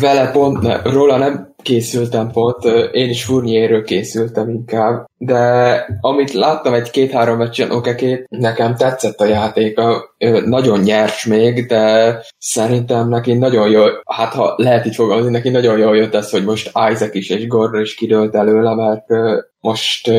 Vele pont, ne, róla nem készültem pont, én is Fournierről készültem inkább, de amit láttam egy két-három meccsen okekét, nekem tetszett a játéka, nagyon nyers még, de szerintem neki nagyon jó, hát ha lehet így fogalmazni, neki nagyon jól jött ez, hogy most Isaac is és Gordon is kidőlt előle, mert most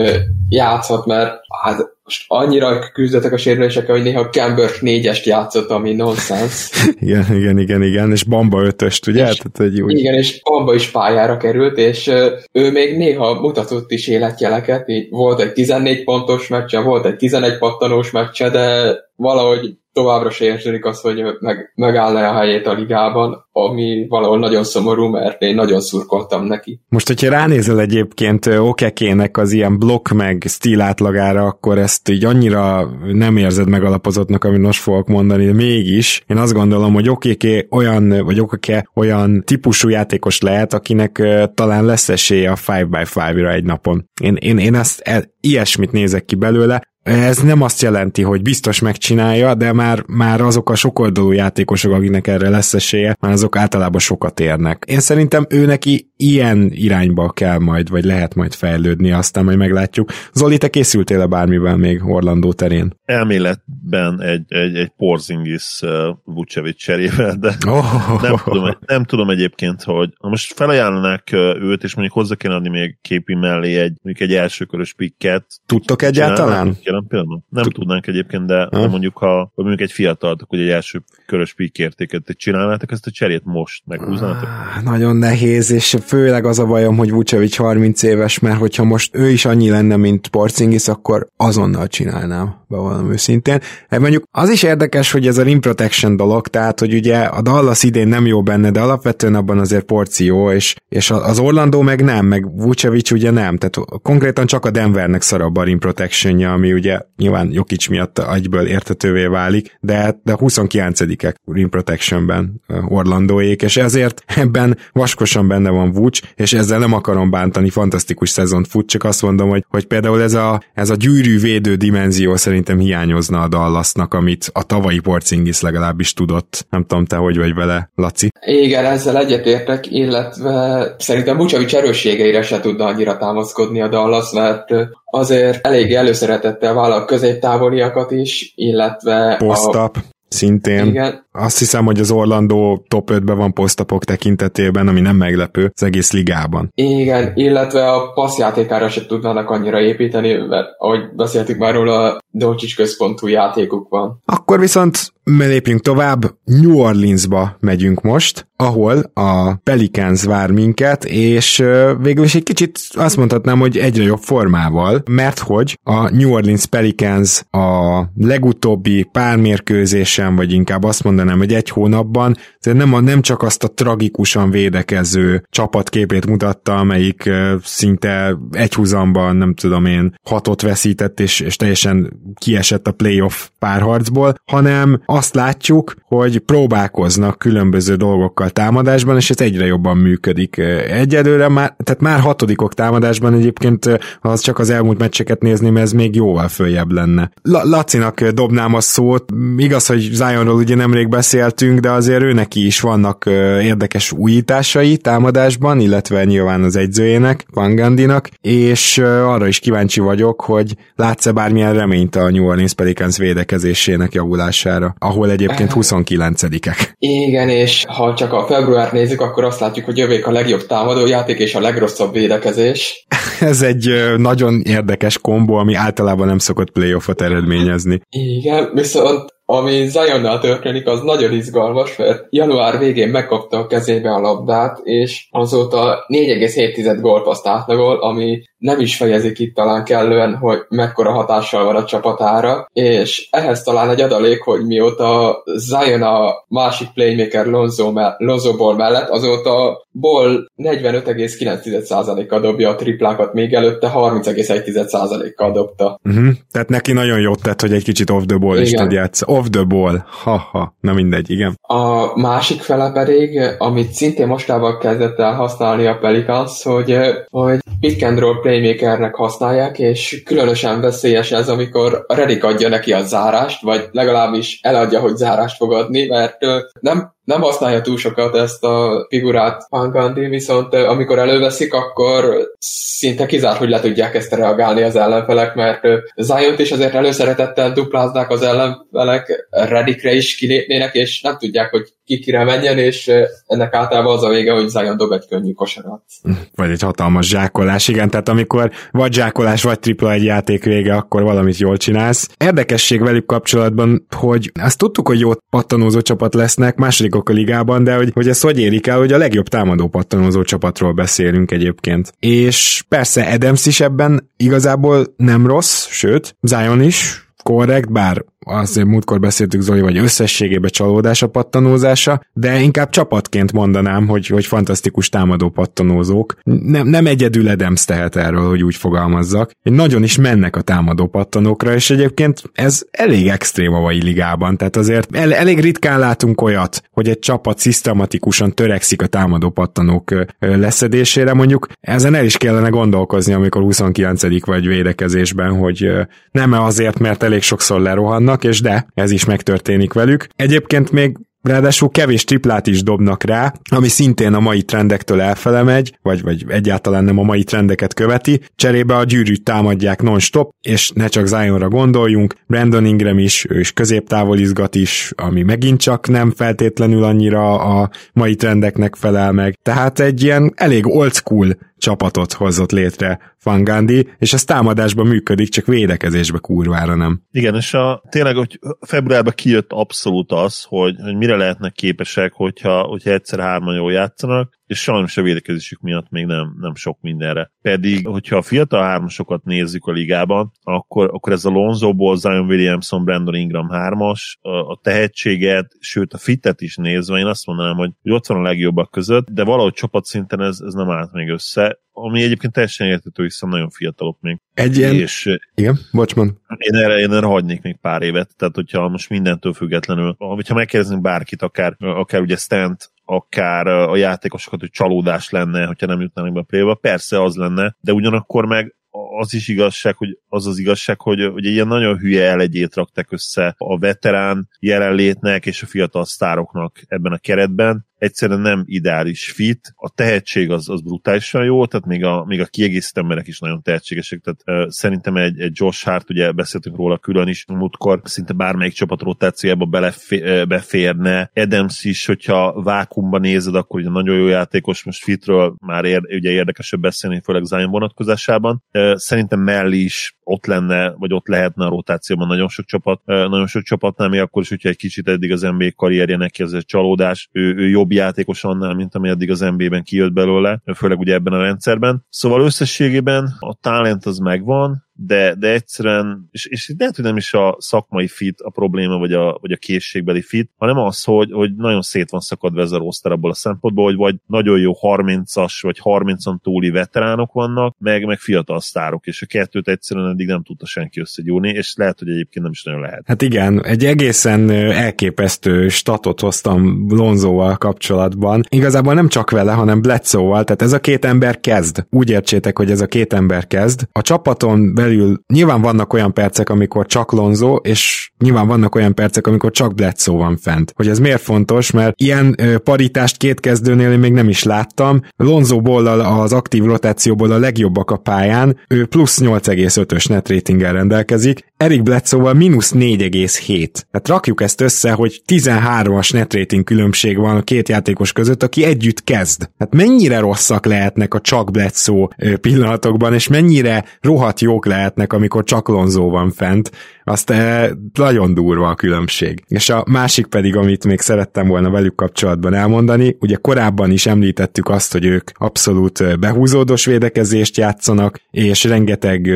játszhat, mert hát most annyira küzdöttek a sérülésekkel, hogy néha Cambers négyest játszott, ami nonsens. [laughs] igen, igen, igen, igen, és Bamba ötöst, ugye? És, Tehát egy úgy... Igen, és Bamba is pályára került, és ő még néha mutatott is életjeleket, volt egy 14 pontos meccse, volt egy 11 pattanós meccse, de valahogy továbbra se érződik az, hogy meg, megállna a helyét a ligában, ami valahol nagyon szomorú, mert én nagyon szurkoltam neki. Most, hogyha ránézel egyébként Okekének az ilyen blokk meg stíl átlagára, akkor ezt így annyira nem érzed megalapozottnak, amit most fogok mondani, de mégis én azt gondolom, hogy Okeké olyan, vagy Okeke olyan típusú játékos lehet, akinek talán lesz esélye a 5x5-ra egy napon. Én, én, én ezt e, ilyesmit nézek ki belőle, ez nem azt jelenti, hogy biztos megcsinálja, de már, már azok a sokoldalú játékosok, akinek erre lesz esélye, már azok általában sokat érnek. Én szerintem ő neki ilyen irányba kell majd, vagy lehet majd fejlődni, aztán majd meglátjuk. Zoli, te készültél-e bármivel még Orlandó terén? Elméletben egy, egy, egy Porzingis uh, Vucevic cserével, de [laughs] oh. nem, tudom, nem tudom egyébként, hogy most felajánlanák őt, és mondjuk hozzá kell adni még képi mellé egy, mondjuk egy elsőkörös pikket. Tudtok egyáltalán? Jelen pillanatban? Nem Tud... tudnánk egyébként, de ha? mondjuk, ha mondjuk egy fiatal, akkor egy első körös pík értéket csinálnátok ezt a cserét most, meghúznátok? Ah, nagyon nehéz, és főleg az a bajom, hogy Vucevic 30 éves, mert hogyha most ő is annyi lenne, mint Porcingis, akkor azonnal csinálnám, bevallom őszintén. E, mondjuk az is érdekes, hogy ez a rim protection dolog, tehát, hogy ugye a Dallas idén nem jó benne, de alapvetően abban azért Porci jó, és, és az Orlandó meg nem, meg Vucevic ugye nem, tehát konkrétan csak a Denvernek szarabb a rim protectionja, ami ugye nyilván Jokic miatt egyből értetővé válik, de, de 29-ek rim protectionben Orlandóék, és ezért ebben vaskosan benne van Vuc, és ezzel nem akarom bántani, fantasztikus szezont fut, csak azt mondom, hogy, hogy például ez a, ez a gyűrű védő dimenzió szerintem hiányozna a Dallasnak, amit a tavalyi Porcingis legalábbis tudott. Nem tudom, te hogy vagy vele, Laci? Igen, ezzel egyetértek, illetve szerintem Bucsavics erősségeire se tudna annyira támaszkodni a Dallas, mert azért elég előszeretettel vállal középtávoliakat is, illetve Post-up. A... Szintén. Igen. Azt hiszem, hogy az Orlandó top 5-ben van posztapok tekintetében, ami nem meglepő az egész ligában. Igen, illetve a passzjátékára se tudnának annyira építeni, mert ahogy beszéltük már róla, Dolcsics központú játékuk van. Akkor viszont lépjünk tovább, New Orleansba megyünk most, ahol a Pelicans vár minket, és végül is egy kicsit azt mondhatnám, hogy egyre jobb formával, mert hogy a New Orleans Pelicans a legutóbbi pár mérkőzésen, vagy inkább azt mondanám, hogy egy hónapban, nem, a, nem csak azt a tragikusan védekező csapatképét mutatta, amelyik szinte egyhuzamban, nem tudom én, hatot veszített, és, és teljesen kiesett a playoff párharcból, hanem azt látjuk, hogy próbálkoznak különböző dolgokkal támadásban, és ez egyre jobban működik. Egyelőre már, tehát már hatodikok támadásban egyébként, ha az csak az elmúlt meccseket nézném, ez még jóval följebb lenne. La- Lacinak dobnám a szót, igaz, hogy Zionról ugye nemrég beszéltünk, de azért ő neki is vannak érdekes újításai támadásban, illetve nyilván az egyzőjének, Van Gandinak, és arra is kíváncsi vagyok, hogy látsz-e bármilyen reményt a New Orleans Pelicans védekezésének javulására, ahol egyébként 29-ek. Igen, és ha csak a február nézzük, akkor azt látjuk, hogy jövék a legjobb támadójáték és a legrosszabb védekezés. [laughs] Ez egy nagyon érdekes kombó, ami általában nem szokott playoffot eredményezni. Igen, viszont ami Zionnal történik, az nagyon izgalmas, mert január végén megkapta a kezébe a labdát, és azóta 4,7 gólpaszt átlagol, ami nem is fejezik itt talán kellően, hogy mekkora hatással van a csapatára, és ehhez talán egy adalék, hogy mióta Zion a másik playmaker Lonzo, me- Lonzo Ball mellett, azóta Ball 45,9%-kal dobja a triplákat, még előtte 30,1%-kal dobta. Uh-huh. Tehát neki nagyon jót tett, hogy egy kicsit off the ball is tud játszani. Off the ball. Ha-ha. Na mindegy, igen. A másik fele pedig, amit szintén mostában kezdett el használni a Pelicans, hogy, hogy pick and roll playmakernek használják, és különösen veszélyes ez, amikor Redik adja neki a zárást, vagy legalábbis eladja, hogy zárást fog adni, mert nem nem használja túl sokat ezt a figurát Van Gandhi, viszont amikor előveszik, akkor szinte kizárt, hogy le tudják ezt reagálni az ellenfelek, mert zion is azért előszeretettel dupláznák az ellenfelek, Redikre is kilépnének, és nem tudják, hogy ki kire menjen, és ennek általában az a vége, hogy Zion dob egy könnyű kosarat. Vagy egy hatalmas zsákolás, igen, tehát amikor vagy zsákolás, vagy tripla egy játék vége, akkor valamit jól csinálsz. Érdekesség velük kapcsolatban, hogy azt tudtuk, hogy jó pattanózó csapat lesznek, második a ligában, de hogy, hogy ezt hogy érik el, hogy a legjobb támadó pattanózó csapatról beszélünk egyébként. És persze Adams is ebben igazából nem rossz, sőt, Zion is, korrekt, bár azért múltkor beszéltük Zoli, vagy összességében csalódás a pattanózása, de inkább csapatként mondanám, hogy, hogy fantasztikus támadó pattanózók. Nem, nem egyedül Adams tehet erről, hogy úgy fogalmazzak. Nagyon is mennek a támadó pattanókra, és egyébként ez elég extrém a mai ligában, tehát azért el, elég ritkán látunk olyat, hogy egy csapat szisztematikusan törekszik a támadó pattanók leszedésére, mondjuk ezen el is kellene gondolkozni, amikor 29 vagy védekezésben, hogy nem azért, mert elég sokszor lerohannak, dobnak, és de, ez is megtörténik velük. Egyébként még Ráadásul kevés triplát is dobnak rá, ami szintén a mai trendektől elfele megy, vagy, vagy egyáltalán nem a mai trendeket követi. Cserébe a gyűrűt támadják non-stop, és ne csak Zionra gondoljunk, Brandon Ingram is, ő is középtávol izgat is, ami megint csak nem feltétlenül annyira a mai trendeknek felel meg. Tehát egy ilyen elég old school csapatot hozott létre Van Gandhi, és ez támadásban működik, csak védekezésbe kurvára nem. Igen, és a, tényleg, hogy februárban kijött abszolút az, hogy, hogy mire lehetnek képesek, hogyha, hogyha egyszer hárman jól játszanak, és sajnos a védekezésük miatt még nem, nem sok mindenre. Pedig, hogyha a fiatal hármasokat nézzük a ligában, akkor, akkor ez a Lonzo Ball, Zion Williamson, Brandon Ingram hármas, a, a tehetséget, sőt a fitet is nézve, én azt mondanám, hogy, hogy ott van a legjobbak között, de valahogy csapatszinten ez, ez nem állt még össze, ami egyébként teljesen értető, hiszen nagyon fiatalok még. Egy ilyen... És, igen, bocsman. Én erre, én erre hagynék még pár évet, tehát hogyha most mindentől függetlenül, hogyha megkérdezünk bárkit, akár, akár ugye Stant, akár a játékosokat, hogy csalódás lenne, hogyha nem jutnának be a play Persze az lenne, de ugyanakkor meg az is igazság, hogy az az igazság, hogy, hogy egy ilyen nagyon hülye elegyét raktak össze a veterán jelenlétnek és a fiatal sztároknak ebben a keretben, egyszerűen nem ideális fit, a tehetség az, az brutálisan jó, tehát még a, még a kiegészítő emberek is nagyon tehetségesek, tehát uh, szerintem egy, egy Josh Hart, ugye beszéltünk róla külön is múltkor, szinte bármelyik csapat rotációjába belefé, beférne, Adams is, hogyha vákumban nézed, akkor ugye nagyon jó játékos, most fitről már ér, ugye érdekesebb beszélni, főleg Zion vonatkozásában. Uh, szerintem Melli is ott lenne, vagy ott lehetne a rotációban nagyon sok csapat, nagyon sok csapatnál, még akkor is, hogyha egy kicsit eddig az NBA karrierje neki ez egy csalódás, ő, ő jobb játékos annál, mint ami eddig az NBA-ben kijött belőle, főleg ugye ebben a rendszerben. Szóval összességében a talent az megvan, de, de egyszerűen, és, és lehet, hogy nem is a szakmai fit a probléma, vagy a, vagy a készségbeli fit, hanem az, hogy, hogy nagyon szét van szakadva ez a roster abból a szempontból, hogy vagy nagyon jó 30-as, vagy 30-on túli veteránok vannak, meg, meg fiatal sztárok, és a kettőt egyszerűen eddig nem tudta senki összegyúrni, és lehet, hogy egyébként nem is nagyon lehet. Hát igen, egy egészen elképesztő statot hoztam Lonzóval kapcsolatban. Igazából nem csak vele, hanem Bledsoe-val, tehát ez a két ember kezd. Úgy értsétek, hogy ez a két ember kezd. A csapaton belül nyilván vannak olyan percek, amikor csak Lonzo, és nyilván vannak olyan percek, amikor csak Bledsoe van fent. Hogy ez miért fontos, mert ilyen paritást két kezdőnél én még nem is láttam. Lonzo bollal az aktív rotációból a legjobbak a pályán, ő plusz 8,5-ös net ratinggel rendelkezik, Eric Bledsoe-val mínusz 4,7. Hát rakjuk ezt össze, hogy 13-as net különbség van a két játékos között, aki együtt kezd. Hát mennyire rosszak lehetnek a csak Bledsoe pillanatokban, és mennyire rohadt jók lehetnek, amikor csak Lonzo van fent. Azt nagyon durva a különbség. És a másik pedig, amit még szerettem volna velük kapcsolatban elmondani, ugye korábban is említettük azt, hogy ők abszolút behúzódós védekezést játszanak, és rengeteg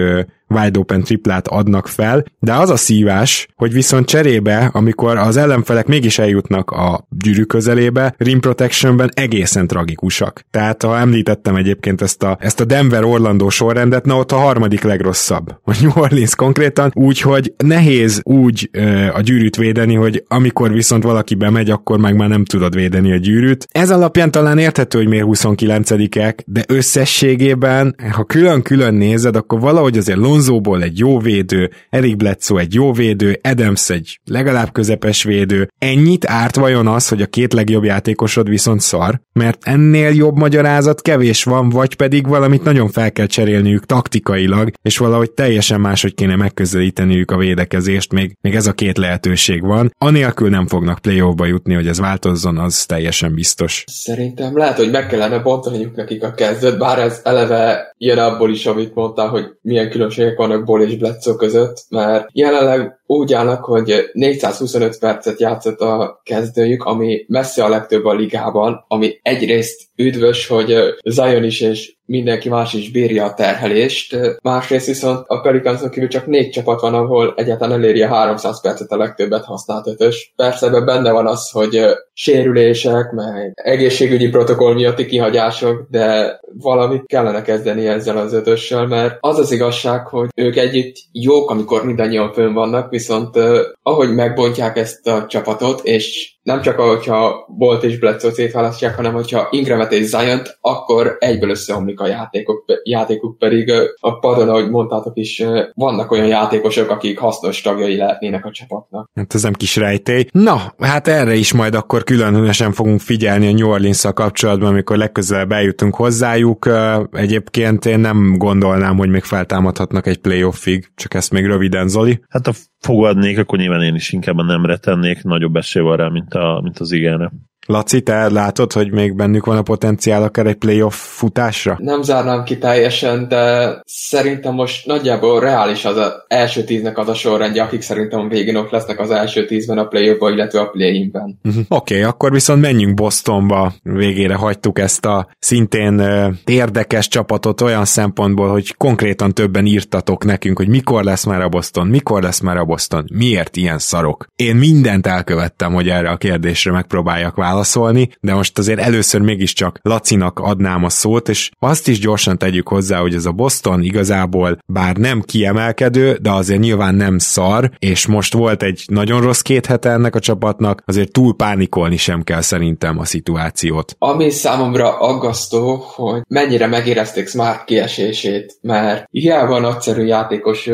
wide open triplát adnak fel, de az a szívás, hogy viszont cserébe, amikor az ellenfelek mégis eljutnak a gyűrű közelébe, rim protectionben egészen tragikusak. Tehát ha említettem egyébként ezt a, ezt a Denver-Orlando sorrendet, na ott a harmadik legrosszabb. [laughs] A New Orleans konkrétan, úgyhogy nehéz úgy ö, a gyűrűt védeni, hogy amikor viszont valaki bemegy, akkor meg már nem tudod védeni a gyűrűt. Ez alapján talán érthető, hogy miért 29-ek, de összességében, ha külön-külön nézed, akkor valahogy azért Lonzóból egy jó védő, Eric Bledsoe egy jó védő, Adams egy legalább közepes védő. Ennyit árt vajon az, hogy a két legjobb játékosod viszont szar? Mert ennél jobb magyarázat kevés van, vagy pedig valamit nagyon fel kell cserélniük taktikailag, és valahogy teljesen máshogy kéne megközelíteniük a védekezést, még, még ez a két lehetőség van. Anélkül nem fognak playoffba jutni, hogy ez változzon, az teljesen biztos. Szerintem lehet, hogy meg kellene bontaniuk nekik a kezdet, bár ez eleve jön abból is, amit mondtál, hogy milyen különbségek vannak Ból és Bledsoe között, mert jelenleg úgy állnak, hogy 425 percet játszott a kezdőjük, ami messze a legtöbb a ligában, ami egyrészt üdvös, hogy Zion is és mindenki más is bírja a terhelést. Másrészt viszont a Pelicanson kívül csak négy csapat van, ahol egyáltalán eléri a 300 percet a legtöbbet használt ötös. Persze ebben benne van az, hogy sérülések, meg egészségügyi protokoll miatti kihagyások, de valamit kellene kezdeni ezzel az ötössel, mert az az igazság, hogy ők együtt jók, amikor mindannyian fönn vannak, viszont ahogy megbontják ezt a csapatot, és nem csak ahogyha Bolt és Bledsoe szétválasztják, hanem hogyha Ingramet és zion akkor egyből összeomlik a játékok, játékuk pedig a padon, ahogy mondtátok is, vannak olyan játékosok, akik hasznos tagjai lehetnének a csapatnak. Hát ez nem kis rejtély. Na, hát erre is majd akkor különösen fogunk figyelni a New orleans kapcsolatban, amikor legközelebb eljutunk hozzájuk. Egyébként én nem gondolnám, hogy még feltámadhatnak egy playoffig, csak ezt még röviden, Zoli. Hát a fogadnék, akkor nyilván én is inkább a nemre tennék, nagyobb esély van rá, mint, a, mint az igényre. Laci, te látod, hogy még bennük van a potenciál akár egy playoff futásra? Nem zárnám ki teljesen, de szerintem most nagyjából reális az, az első tíznek az a sorrendje, akik szerintem a végén ott lesznek az első tízben a playoffba, illetve a play-inben. Uh-huh. Oké, okay, akkor viszont menjünk Bostonba. Végére hagytuk ezt a szintén uh, érdekes csapatot olyan szempontból, hogy konkrétan többen írtatok nekünk, hogy mikor lesz már a Boston, mikor lesz már a Boston, miért ilyen szarok. Én mindent elkövettem, hogy erre a kérdésre megpróbáljak válaszolni válaszolni, de most azért először mégiscsak Lacinak adnám a szót, és azt is gyorsan tegyük hozzá, hogy ez a Boston igazából bár nem kiemelkedő, de azért nyilván nem szar, és most volt egy nagyon rossz két hete ennek a csapatnak, azért túl pánikolni sem kell szerintem a szituációt. Ami számomra aggasztó, hogy mennyire megérezték Smart kiesését, mert hiába nagyszerű játékos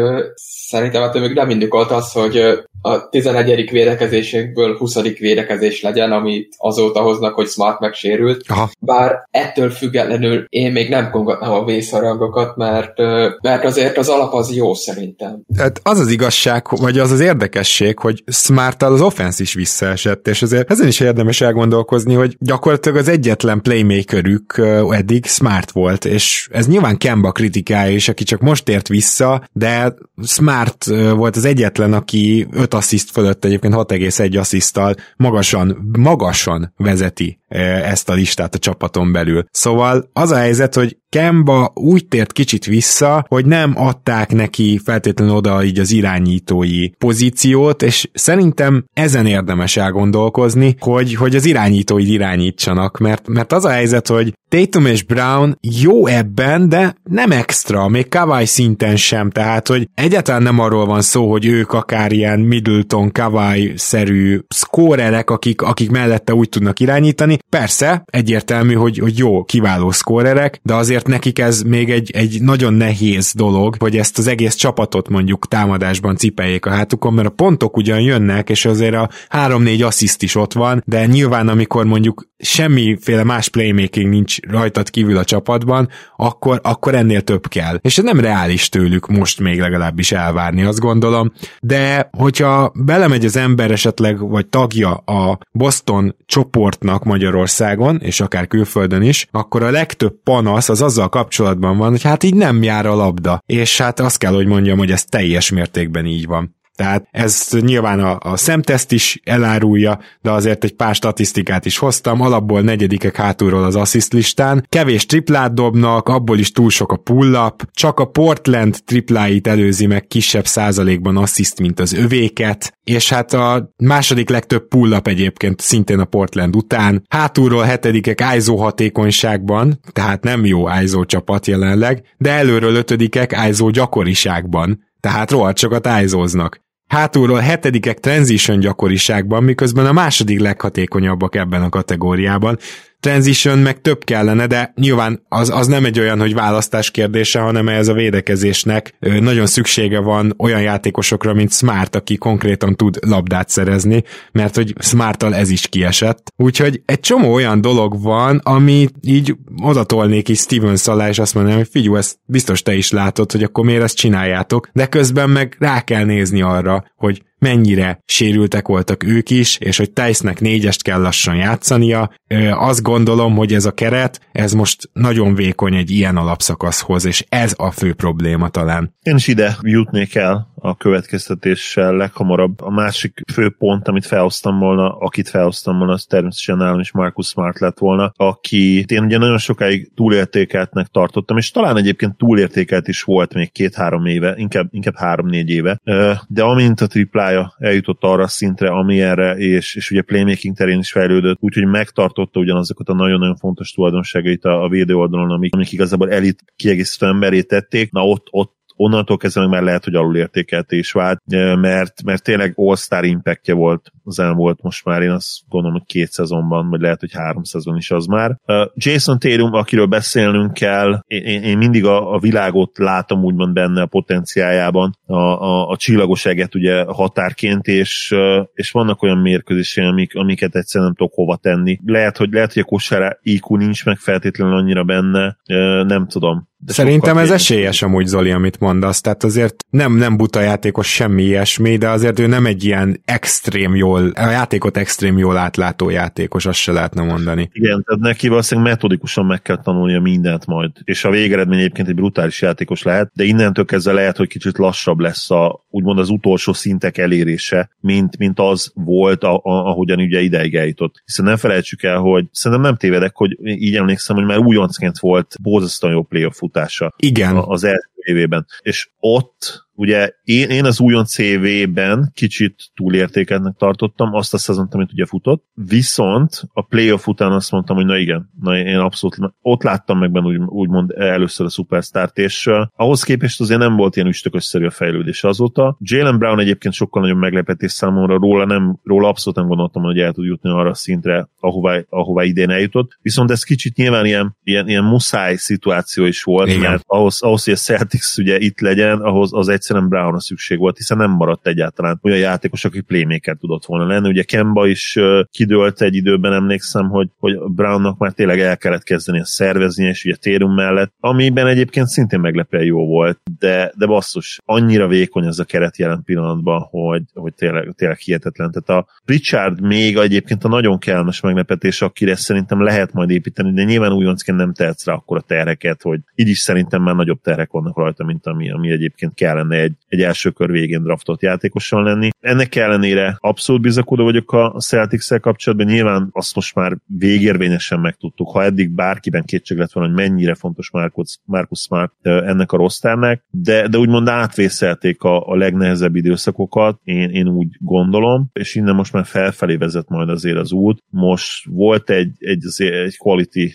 szerintem hát még nem indokolt az, hogy a 11. védekezésekből 20. védekezés legyen, amit azóta hoznak, hogy Smart megsérült. Aha. Bár ettől függetlenül én még nem kongatnám a vészharangokat, mert, mert azért az alap az jó szerintem. Hát az az igazság, vagy az az érdekesség, hogy smart az offense is visszaesett, és azért ezen is érdemes elgondolkozni, hogy gyakorlatilag az egyetlen playmakerük eddig Smart volt, és ez nyilván Kemba kritikája is, aki csak most ért vissza, de Smart volt az egyetlen, aki 5 assziszt fölött egyébként 6,1 asszisztal magasan, magasan vezeti e, ezt a listát a csapaton belül. Szóval az a helyzet, hogy Kemba úgy tért kicsit vissza, hogy nem adták neki feltétlenül oda így az irányítói pozíciót, és szerintem ezen érdemes elgondolkozni, hogy, hogy az irányítóid irányítsanak, mert, mert az a helyzet, hogy Tatum és Brown jó ebben, de nem extra, még Kawai szinten sem, tehát hogy egyáltalán nem arról van szó, hogy ők akár ilyen Middleton, Kawai-szerű szkórerek, akik, akik mellette úgy tudnak irányítani. Persze, egyértelmű, hogy, hogy jó, kiváló szkórerek, de azért nekik ez még egy, egy nagyon nehéz dolog, hogy ezt az egész csapatot mondjuk támadásban cipeljék a hátukon, mert a pontok ugyan jönnek, és azért a 3-4 assziszt is ott van, de nyilván amikor mondjuk semmiféle más playmaking nincs rajtad kívül a csapatban, akkor, akkor ennél több kell. És ez nem reális tőlük most még legalábbis elvárni, azt gondolom. De hogyha belemegy az ember esetleg, vagy tagja a Boston csoportnak Magyarországon, és akár külföldön is, akkor a legtöbb panasz az azzal kapcsolatban van, hogy hát így nem jár a labda. És hát azt kell, hogy mondjam, hogy ez teljes mértékben így van. Tehát ez nyilván a, a szemteszt is elárulja, de azért egy pár statisztikát is hoztam, alapból negyedikek hátulról az assist listán, kevés triplát dobnak, abból is túl sok a pull-up, csak a Portland tripláit előzi meg kisebb százalékban assist, mint az övéket, és hát a második legtöbb pull-up egyébként szintén a Portland után, hátulról hetedikek ISO hatékonyságban, tehát nem jó ISO csapat jelenleg, de előről ötödikek ISO gyakoriságban, tehát rohadt sokat ájzóznak. Hátulról hetedikek transition gyakoriságban, miközben a második leghatékonyabbak ebben a kategóriában, transition meg több kellene, de nyilván az, az nem egy olyan, hogy választás kérdése, hanem ez a védekezésnek nagyon szüksége van olyan játékosokra, mint Smart, aki konkrétan tud labdát szerezni, mert hogy Smarttal ez is kiesett. Úgyhogy egy csomó olyan dolog van, ami így odatolnék is Stevens alá, és azt mondanám, hogy figyelj, ezt biztos te is látod, hogy akkor miért ezt csináljátok, de közben meg rá kell nézni arra, hogy mennyire sérültek voltak ők is, és hogy Tejsznek négyest kell lassan játszania. Azt gondolom, hogy ez a keret, ez most nagyon vékony egy ilyen alapszakaszhoz, és ez a fő probléma talán. Én is ide jutnék el a következtetéssel leghamarabb. A másik fő pont, amit felhoztam volna, akit felhoztam volna, az természetesen nálam is Marcus Smart lett volna, aki én ugye nagyon sokáig túlértékeltnek tartottam, és talán egyébként túlértékelt is volt még két-három éve, inkább, inkább három-négy éve, de amint a triplája eljutott arra a szintre, amilyenre, és, és ugye playmaking terén is fejlődött, úgyhogy megtartotta ugyanazokat a nagyon-nagyon fontos tulajdonságait a, a védő oldalon, amik, amik igazából elit kiegészítő emberé tették, na ott, ott onnantól kezdve már lehet, hogy alulértékelt is vált, mert, mert tényleg all-star impactje volt az elmúlt most már én azt gondolom, hogy két szezonban, vagy lehet, hogy három szezon is az már. Jason Tatum, akiről beszélnünk kell, én, én mindig a, a világot látom úgymond benne a potenciájában, a, a, a csillagos eget ugye határként, és, és vannak olyan mérkőzések, amik, amiket egyszerűen nem tudok hova tenni. Lehet, hogy lehet, hogy a kosára IQ nincs meg feltétlenül annyira benne, nem tudom. De Szerintem ez esélyes amúgy Zoli, amit mondasz, tehát azért nem, nem buta játékos semmi ilyesmi, de azért ő nem egy ilyen extrém jól, a játékot extrém jól átlátó játékos, azt se lehetne mondani. Igen, tehát neki valószínűleg metodikusan meg kell tanulnia mindent majd, és a végeredmény egyébként egy brutális játékos lehet, de innentől kezdve lehet, hogy kicsit lassabb lesz a, úgymond az utolsó szintek elérése, mint, mint az volt, a, a, ahogyan ugye ideig eljutott. Hiszen nem felejtsük el, hogy szerintem nem tévedek, hogy így emlékszem, hogy már újoncként volt borzasztóan jó playoff futása Igen. az első évében. És ott ugye én, én az újon CV-ben kicsit túlértékeltnek tartottam azt a szezont, amit ugye futott, viszont a playoff után azt mondtam, hogy na igen, na én abszolút ott láttam meg benne úgy, úgymond először a superstart, és uh, ahhoz képest azért nem volt ilyen üstökösszerű a fejlődés azóta. Jalen Brown egyébként sokkal nagyobb meglepetés számomra, róla, nem, róla abszolút nem gondoltam, hogy el tud jutni arra a szintre, ahová, ahová idén eljutott, viszont ez kicsit nyilván ilyen, ilyen, ilyen muszáj szituáció is volt, igen. mert ahhoz, ahhoz, hogy a Celtics ugye itt legyen, ahhoz az egy egyszerűen Brownra szükség volt, hiszen nem maradt egyáltalán olyan játékos, aki playmaker tudott volna lenni. Ugye Kemba is kidőlt egy időben, emlékszem, hogy, hogy Brownnak már tényleg el kellett kezdeni a szervezni, és ugye Térum mellett, amiben egyébként szintén meglepően jó volt, de, de basszus, annyira vékony ez a keret jelen pillanatban, hogy, hogy tényleg, tényleg hihetetlen. Tehát a Richard még egyébként a nagyon kellemes meglepetés, akire szerintem lehet majd építeni, de nyilván újoncként nem tehetsz rá akkor a terheket, hogy így is szerintem már nagyobb terhek vannak rajta, mint ami, ami egyébként kellene egy, egy első kör végén draftot játékosan lenni. Ennek ellenére abszolút bizakodó vagyok a celtics kapcsolatban, nyilván azt most már végérvényesen megtudtuk, ha eddig bárkiben kétség lett volna, hogy mennyire fontos Marcus, Marcus Smart ennek a rostárnak, de, de úgymond átvészelték a, a legnehezebb időszakokat, én, én úgy gondolom, és innen most már felfelé vezet majd azért az út. Most volt egy, egy, egy quality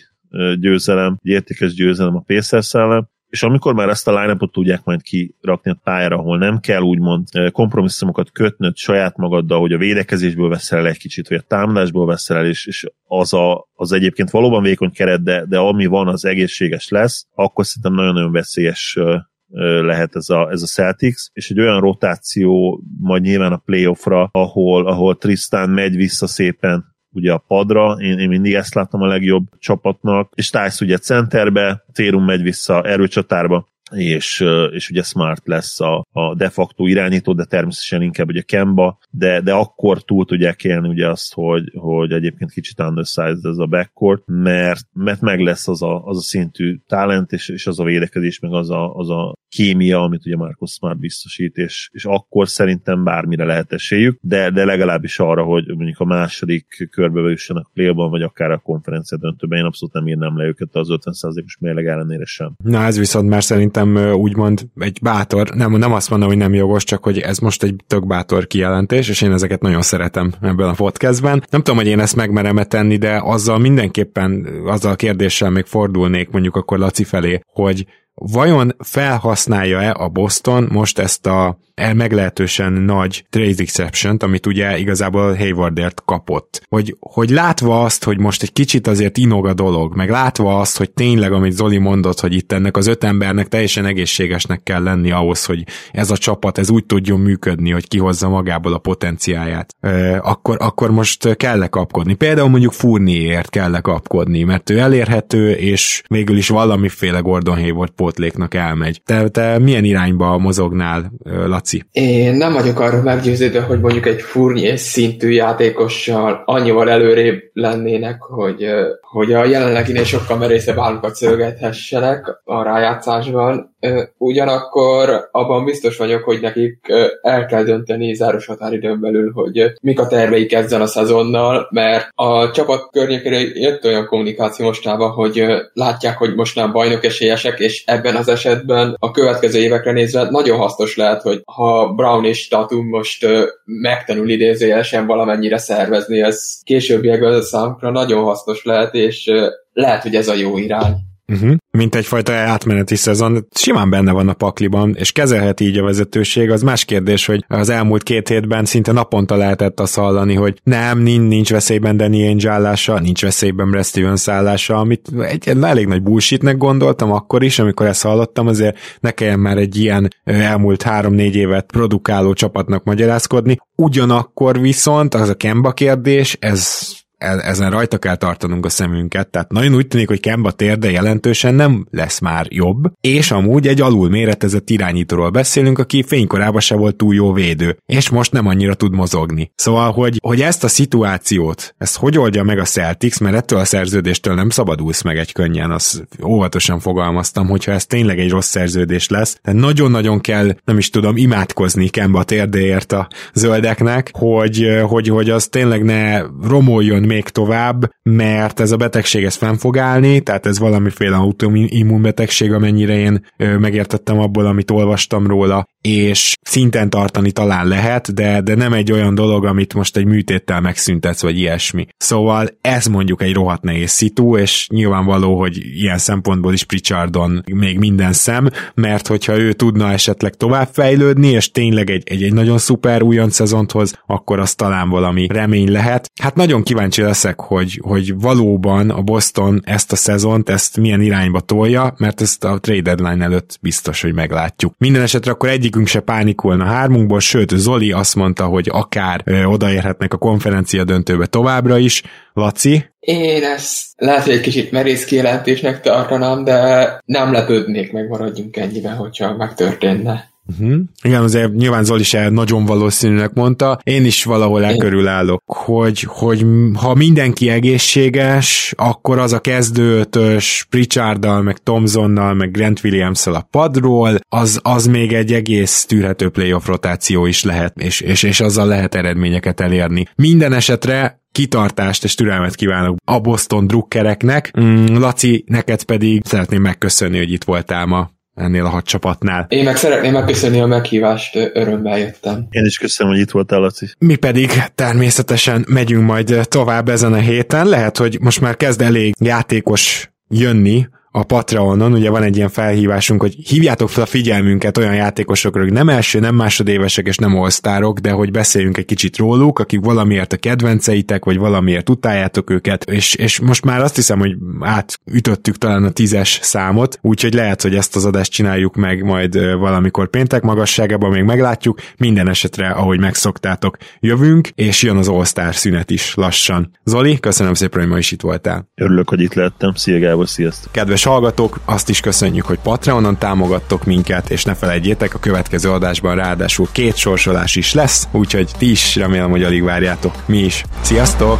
győzelem, egy értékes győzelem a Pacers ellen, és amikor már ezt a line tudják majd kirakni a pályára, ahol nem kell úgymond kompromisszumokat kötnöd saját magaddal, hogy a védekezésből veszel el egy kicsit, vagy a támadásból veszel el, és, és az, a, az egyébként valóban vékony keret, de, de ami van, az egészséges lesz, akkor szerintem nagyon-nagyon veszélyes lehet ez a, ez a Celtics, és egy olyan rotáció majd nyilván a playoffra, ahol, ahol Tristan megy vissza szépen ugye a padra, én, én mindig ezt láttam a legjobb csapatnak, és Tice ugye centerbe, Térum megy vissza erőcsatárba, és, és ugye Smart lesz a, a de facto irányító, de természetesen inkább ugye Kemba, de, de akkor túl tudják élni ugye azt, hogy, hogy egyébként kicsit undersized ez a backcourt, mert, mert meg lesz az a, az a szintű talent, és, és az a védekezés, meg az a, az a kémia, amit ugye Marcus Smart biztosít, és, és akkor szerintem bármire lehet esélyük, de, de legalábbis arra, hogy mondjuk a második körbe jussanak play vagy akár a konferencia döntőben, én abszolút nem írnám le őket az 50%-os mérleg ellenére sem. Na ez viszont már szerintem úgymond egy bátor, nem, nem azt mondom, hogy nem jogos, csak hogy ez most egy tök bátor kijelentés, és én ezeket nagyon szeretem ebben a podcastben. Nem tudom, hogy én ezt megmerem tenni, de azzal mindenképpen, azzal a kérdéssel még fordulnék mondjuk akkor Laci felé, hogy vajon felhasználja-e a Boston most ezt a meglehetősen nagy trade exception amit ugye igazából Haywardért kapott. Hogy, hogy látva azt, hogy most egy kicsit azért inog a dolog, meg látva azt, hogy tényleg, amit Zoli mondott, hogy itt ennek az öt embernek teljesen egészségesnek kell lenni ahhoz, hogy ez a csapat, ez úgy tudjon működni, hogy kihozza magából a potenciáját, akkor, akkor most kell-e kapkodni. Például mondjuk Furniért kell-e kapkodni, mert ő elérhető, és végül is valamiféle Gordon Hayward pótléknak elmegy. Te, te milyen irányba mozognál, Laci? Én nem vagyok arra meggyőződve, hogy mondjuk egy Fournier szintű játékossal annyival előrébb lennének, hogy, hogy a jelenleginél sokkal merészebb állukat szölgethessenek a rájátszásban. Ugyanakkor abban biztos vagyok, hogy nekik el kell dönteni záros határidőn belül, hogy mik a terveik ezzel a szezonnal, mert a csapat környékére jött olyan kommunikáció mostában, hogy látják, hogy most nem bajnok esélyesek, és ebben az esetben a következő évekre nézve nagyon hasznos lehet, hogy ha Brown és Tatum most megtanul idézőjelesen valamennyire szervezni, ez későbbiekben számukra nagyon hasznos lehet, és lehet, hogy ez a jó irány. Uh-huh. Mint egyfajta átmeneti szezon, simán benne van a pakliban, és kezelheti így a vezetőség. Az más kérdés, hogy az elmúlt két hétben szinte naponta lehetett azt hallani, hogy nem, nincs, veszélyben Danny Ainge állása, nincs veszélyben Brad Stevens állása, amit egy, egy elég nagy bullshitnek gondoltam akkor is, amikor ezt hallottam, azért ne kelljen már egy ilyen elmúlt három-négy évet produkáló csapatnak magyarázkodni. Ugyanakkor viszont az a Kemba kérdés, ez ezen rajta kell tartanunk a szemünket, tehát nagyon úgy tűnik, hogy Kemba térde jelentősen nem lesz már jobb, és amúgy egy alul méretezett irányítóról beszélünk, aki fénykorában se volt túl jó védő, és most nem annyira tud mozogni. Szóval, hogy, hogy ezt a szituációt, ezt hogy oldja meg a Celtics, mert ettől a szerződéstől nem szabadulsz meg egy könnyen, az óvatosan fogalmaztam, hogyha ez tényleg egy rossz szerződés lesz, de nagyon-nagyon kell, nem is tudom, imádkozni Kemba térdéért a zöldeknek, hogy, hogy, hogy az tényleg ne romoljon még tovább, mert ez a betegség ez fenn fog állni, tehát ez valamiféle autoimmunbetegség, amennyire én megértettem abból, amit olvastam róla, és szinten tartani talán lehet, de, de nem egy olyan dolog, amit most egy műtéttel megszüntetsz, vagy ilyesmi. Szóval ez mondjuk egy rohadt nehéz szitu, és nyilvánvaló, hogy ilyen szempontból is Pritchardon még minden szem, mert hogyha ő tudna esetleg továbbfejlődni, és tényleg egy, egy, egy nagyon szuper újonc szezont akkor az talán valami remény lehet. Hát nagyon kíváncsi leszek, hogy, hogy valóban a Boston ezt a szezont, ezt milyen irányba tolja, mert ezt a trade deadline előtt biztos, hogy meglátjuk. Minden esetre akkor egyikünk se pánikolna hármunkból, sőt Zoli azt mondta, hogy akár ö, odaérhetnek a konferencia döntőbe továbbra is. Laci? Én ezt lehet, hogy egy kicsit merész kijelentésnek tartanám, de nem lepődnék meg, maradjunk ennyiben, hogyha megtörténne. Uh-huh. Igen, azért nyilván Zoli se nagyon valószínűnek mondta, én is valahol elkörül állok, hogy, hogy ha mindenki egészséges, akkor az a kezdőtös Pritcharddal, meg Thomsonnal, meg Grant williams a padról, az, az még egy egész tűrhető playoff rotáció is lehet, és, és, és azzal lehet eredményeket elérni. Minden esetre kitartást és türelmet kívánok a Boston drukkereknek. Mm, Laci, neked pedig szeretném megköszönni, hogy itt voltál ma ennél a hat csapatnál. Én meg szeretném megköszönni a meghívást, örömmel jöttem. Én is köszönöm, hogy itt voltál, Laci. Mi pedig természetesen megyünk majd tovább ezen a héten. Lehet, hogy most már kezd elég játékos jönni a Patreonon, ugye van egy ilyen felhívásunk, hogy hívjátok fel a figyelmünket olyan játékosokra, hogy nem első, nem másodévesek és nem all de hogy beszéljünk egy kicsit róluk, akik valamiért a kedvenceitek, vagy valamiért utáljátok őket, és, és most már azt hiszem, hogy átütöttük talán a tízes számot, úgyhogy lehet, hogy ezt az adást csináljuk meg majd valamikor péntek magasságában, még meglátjuk. Minden esetre, ahogy megszoktátok, jövünk, és jön az All-Star szünet is lassan. Zoli, köszönöm szépen, hogy ma is itt voltál. Örülök, hogy itt lettem. Szia Gábor, sziasztok! Kedves hallgatók, azt is köszönjük, hogy Patreonon támogattok minket, és ne felejtjétek, a következő adásban ráadásul két sorsolás is lesz, úgyhogy ti is remélem, hogy alig várjátok. Mi is. Sziasztok!